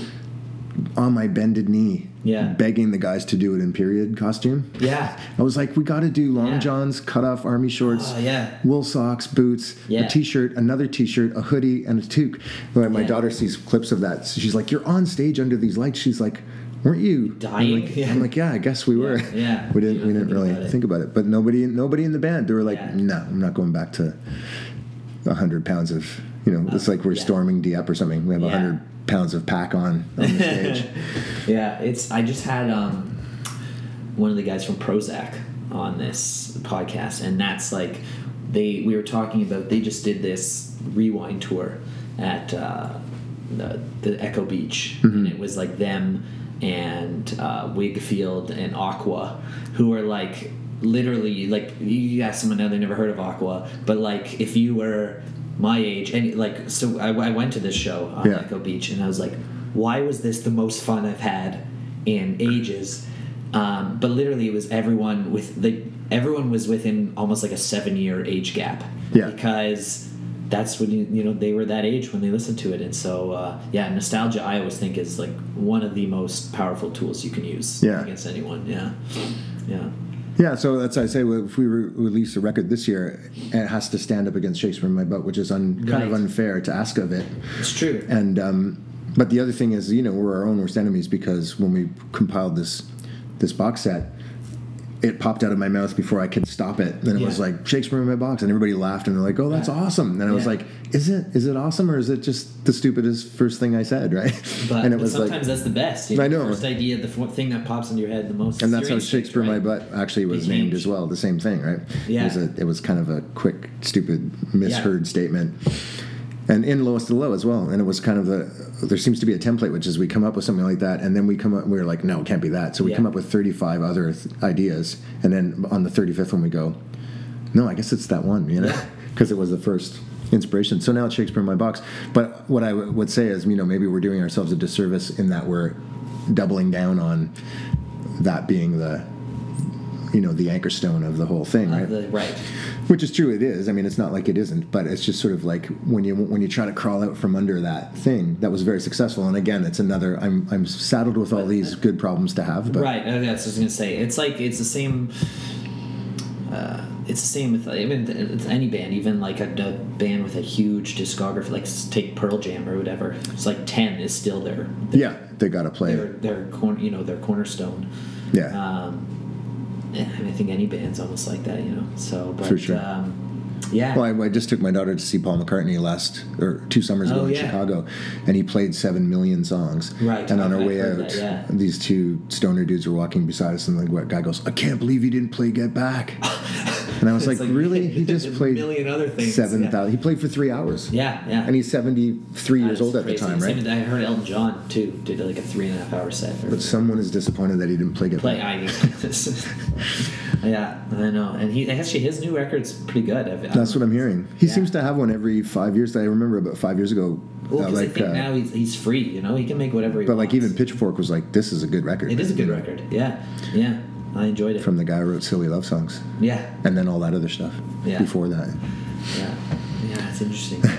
on my bended knee, Yeah. begging the guys to do it in period costume. yeah, I was like, we got to do long Yeah. johns, cut off army shorts, Oh, yeah. wool socks, boots, Yeah. a t-shirt, another t-shirt, a hoodie, and a toque. My Yeah. daughter sees clips of that, she's like, "You're on stage under these lights." She's like, "Weren't you Dying? I'm like, Yeah. I'm like, "Yeah, I guess we were." yeah. we didn't. We didn't think really about think about it. But nobody, nobody in the band, they were like. "No, I'm not going back to a hundred pounds of." You know, it's oh, like we're storming Dieppe or something. We have hundred pounds of pack on on the stage. yeah, it's. I just had um, one of the guys from Prozzäk on this podcast, and that's like they. We were talking about they just did this rewind tour at uh, the, the Echo Beach, and it was like them and uh, Wigfield and Aqua, who are like literally like you ask someone now they never heard of Aqua, but like if you were my age and like so I, I went to this show on Yeah. Echo Beach and I was like, why was this the most fun I've had in ages? Um, but literally, it was everyone with the everyone was within almost like a seven year age gap. Yeah. Because that's when you you know they were that age when they listened to it, and so uh, yeah, nostalgia I always think is like one of the most powerful tools you can use Yeah. against anyone. Yeah, yeah. Yeah, so that's I say. If we re- release a record this year, it has to stand up against Shakespeare in My Butt, which is un- kind of unfair to ask of it. It's true. And um, but the other thing is, you know, we're our own worst enemies because when we compiled this this box set, it popped out of my mouth before I could stop it. And it was like Shakespeare in my box, and everybody laughed and they're like, "Oh, that's Yeah. awesome!" And I was Yeah. like, "Is it? Is it awesome, or is it just the stupidest first thing I said?" Right? But, and it but was sometimes like, that's the best. You I the know. First idea, the thing that pops into your head the most. and that's how Shakespeare in my butt actually was named as well. The same thing, right? Yeah. It was, a, it was kind of a quick, stupid, misheard statement. And in lowest to low as well. And it was kind of the there seems to be a template, which is we come up with something like that, and then we come up We're like, no, it can't be that. So we Yeah. come up with thirty five other th- ideas, and then on the thirty fifth one we go, no, I guess it's that one, you know, because it was the first inspiration. So now it's Shakespeare in my box. But what I w- would say is, you know, maybe we're doing ourselves a disservice in that we're doubling down on that being the, you know, the anchor stone of the whole thing, Uh, right? the- right. Which is true, it is. I mean, it's not like it isn't, but it's just sort of like when you when you try to crawl out from under that thing that was very successful. And again, it's another. I'm I'm saddled with all these good problems to have, but Right, that's what I was gonna say. It's like it's the same. Uh, it's the same with I mean, it's any band, even like a, a band with a huge discography, like take Pearl Jam or whatever. It's like ten is still their yeah, they got to play their their corner, you know, their cornerstone. Yeah, Um, and I think any band's almost like that, you know. So, but For sure. um, yeah, Well, I, I just took my daughter to see Paul McCartney last or two summers ago Oh, in yeah. Chicago, and he played seven million songs. Right, And on I've- our way out, that, yeah. these two stoner dudes were walking beside us, and the guy goes, "I can't believe he didn't play Get Back." and I was like, It's "Really? He just a played million other things. seven yeah. He played for three hours." Yeah, yeah. And he's seventy three years old at the time, right? with- I heard Elton John too did like a three and a half hour set. But someone is disappointed that he didn't play Get play. I yeah I know and he actually his new record's pretty good I've, That's what I'm hearing. He Yeah. seems to have one every five years. That I remember about five years ago. well uh, because I think uh, now he's, he's free you know he can make whatever he but wants like even Pitchfork was like, "This is a good record." it is a good record yeah yeah I enjoyed it from the guy who wrote "Silly Love Songs," yeah and then all that other stuff Yeah. before that. yeah yeah it's interesting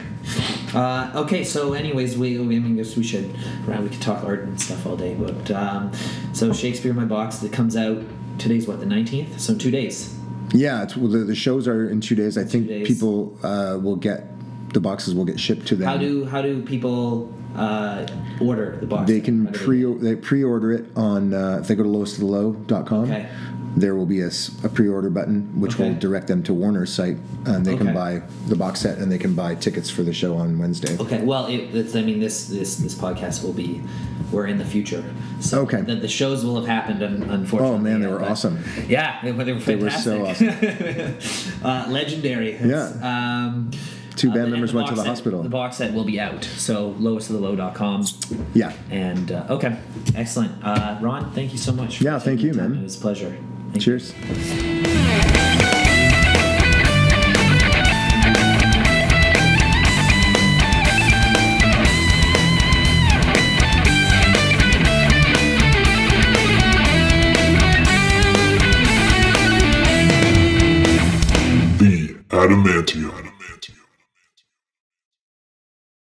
Uh, okay, so anyways, we, we I mean, guess we should Right, we could talk art and stuff all day, but um, so Shakespeare in my box that comes out today's what the nineteenth, so in two days. Yeah, it's, well, the, the shows are in two days. I think days. people uh, will get the boxes will get shipped to them. How do how do people uh, order the box? they can pre they pre-order it on uh, if they go to lowestofthelow.com. Okay. There will be a pre-order button which will direct them to Warner's site, and they Okay. can buy the box set and they can buy tickets for the show on Wednesday. Okay, well, it, it's, I mean, this this this podcast will be we're in the future, so Okay. the, the shows will have happened. Un, unfortunately, Oh, man, they were but- awesome. Yeah, they, were- they were They were fantastic. so uh, legendary. It's, Um, Two uh, band and members went to box the set- hospital. The box set will be out, so lowestofthelow.com. Yeah. And uh, okay, excellent. Uh, Ron, thank you so much. for Yeah, thank taking you, time. man. It was a pleasure. Thank you. Cheers. The Adamantium.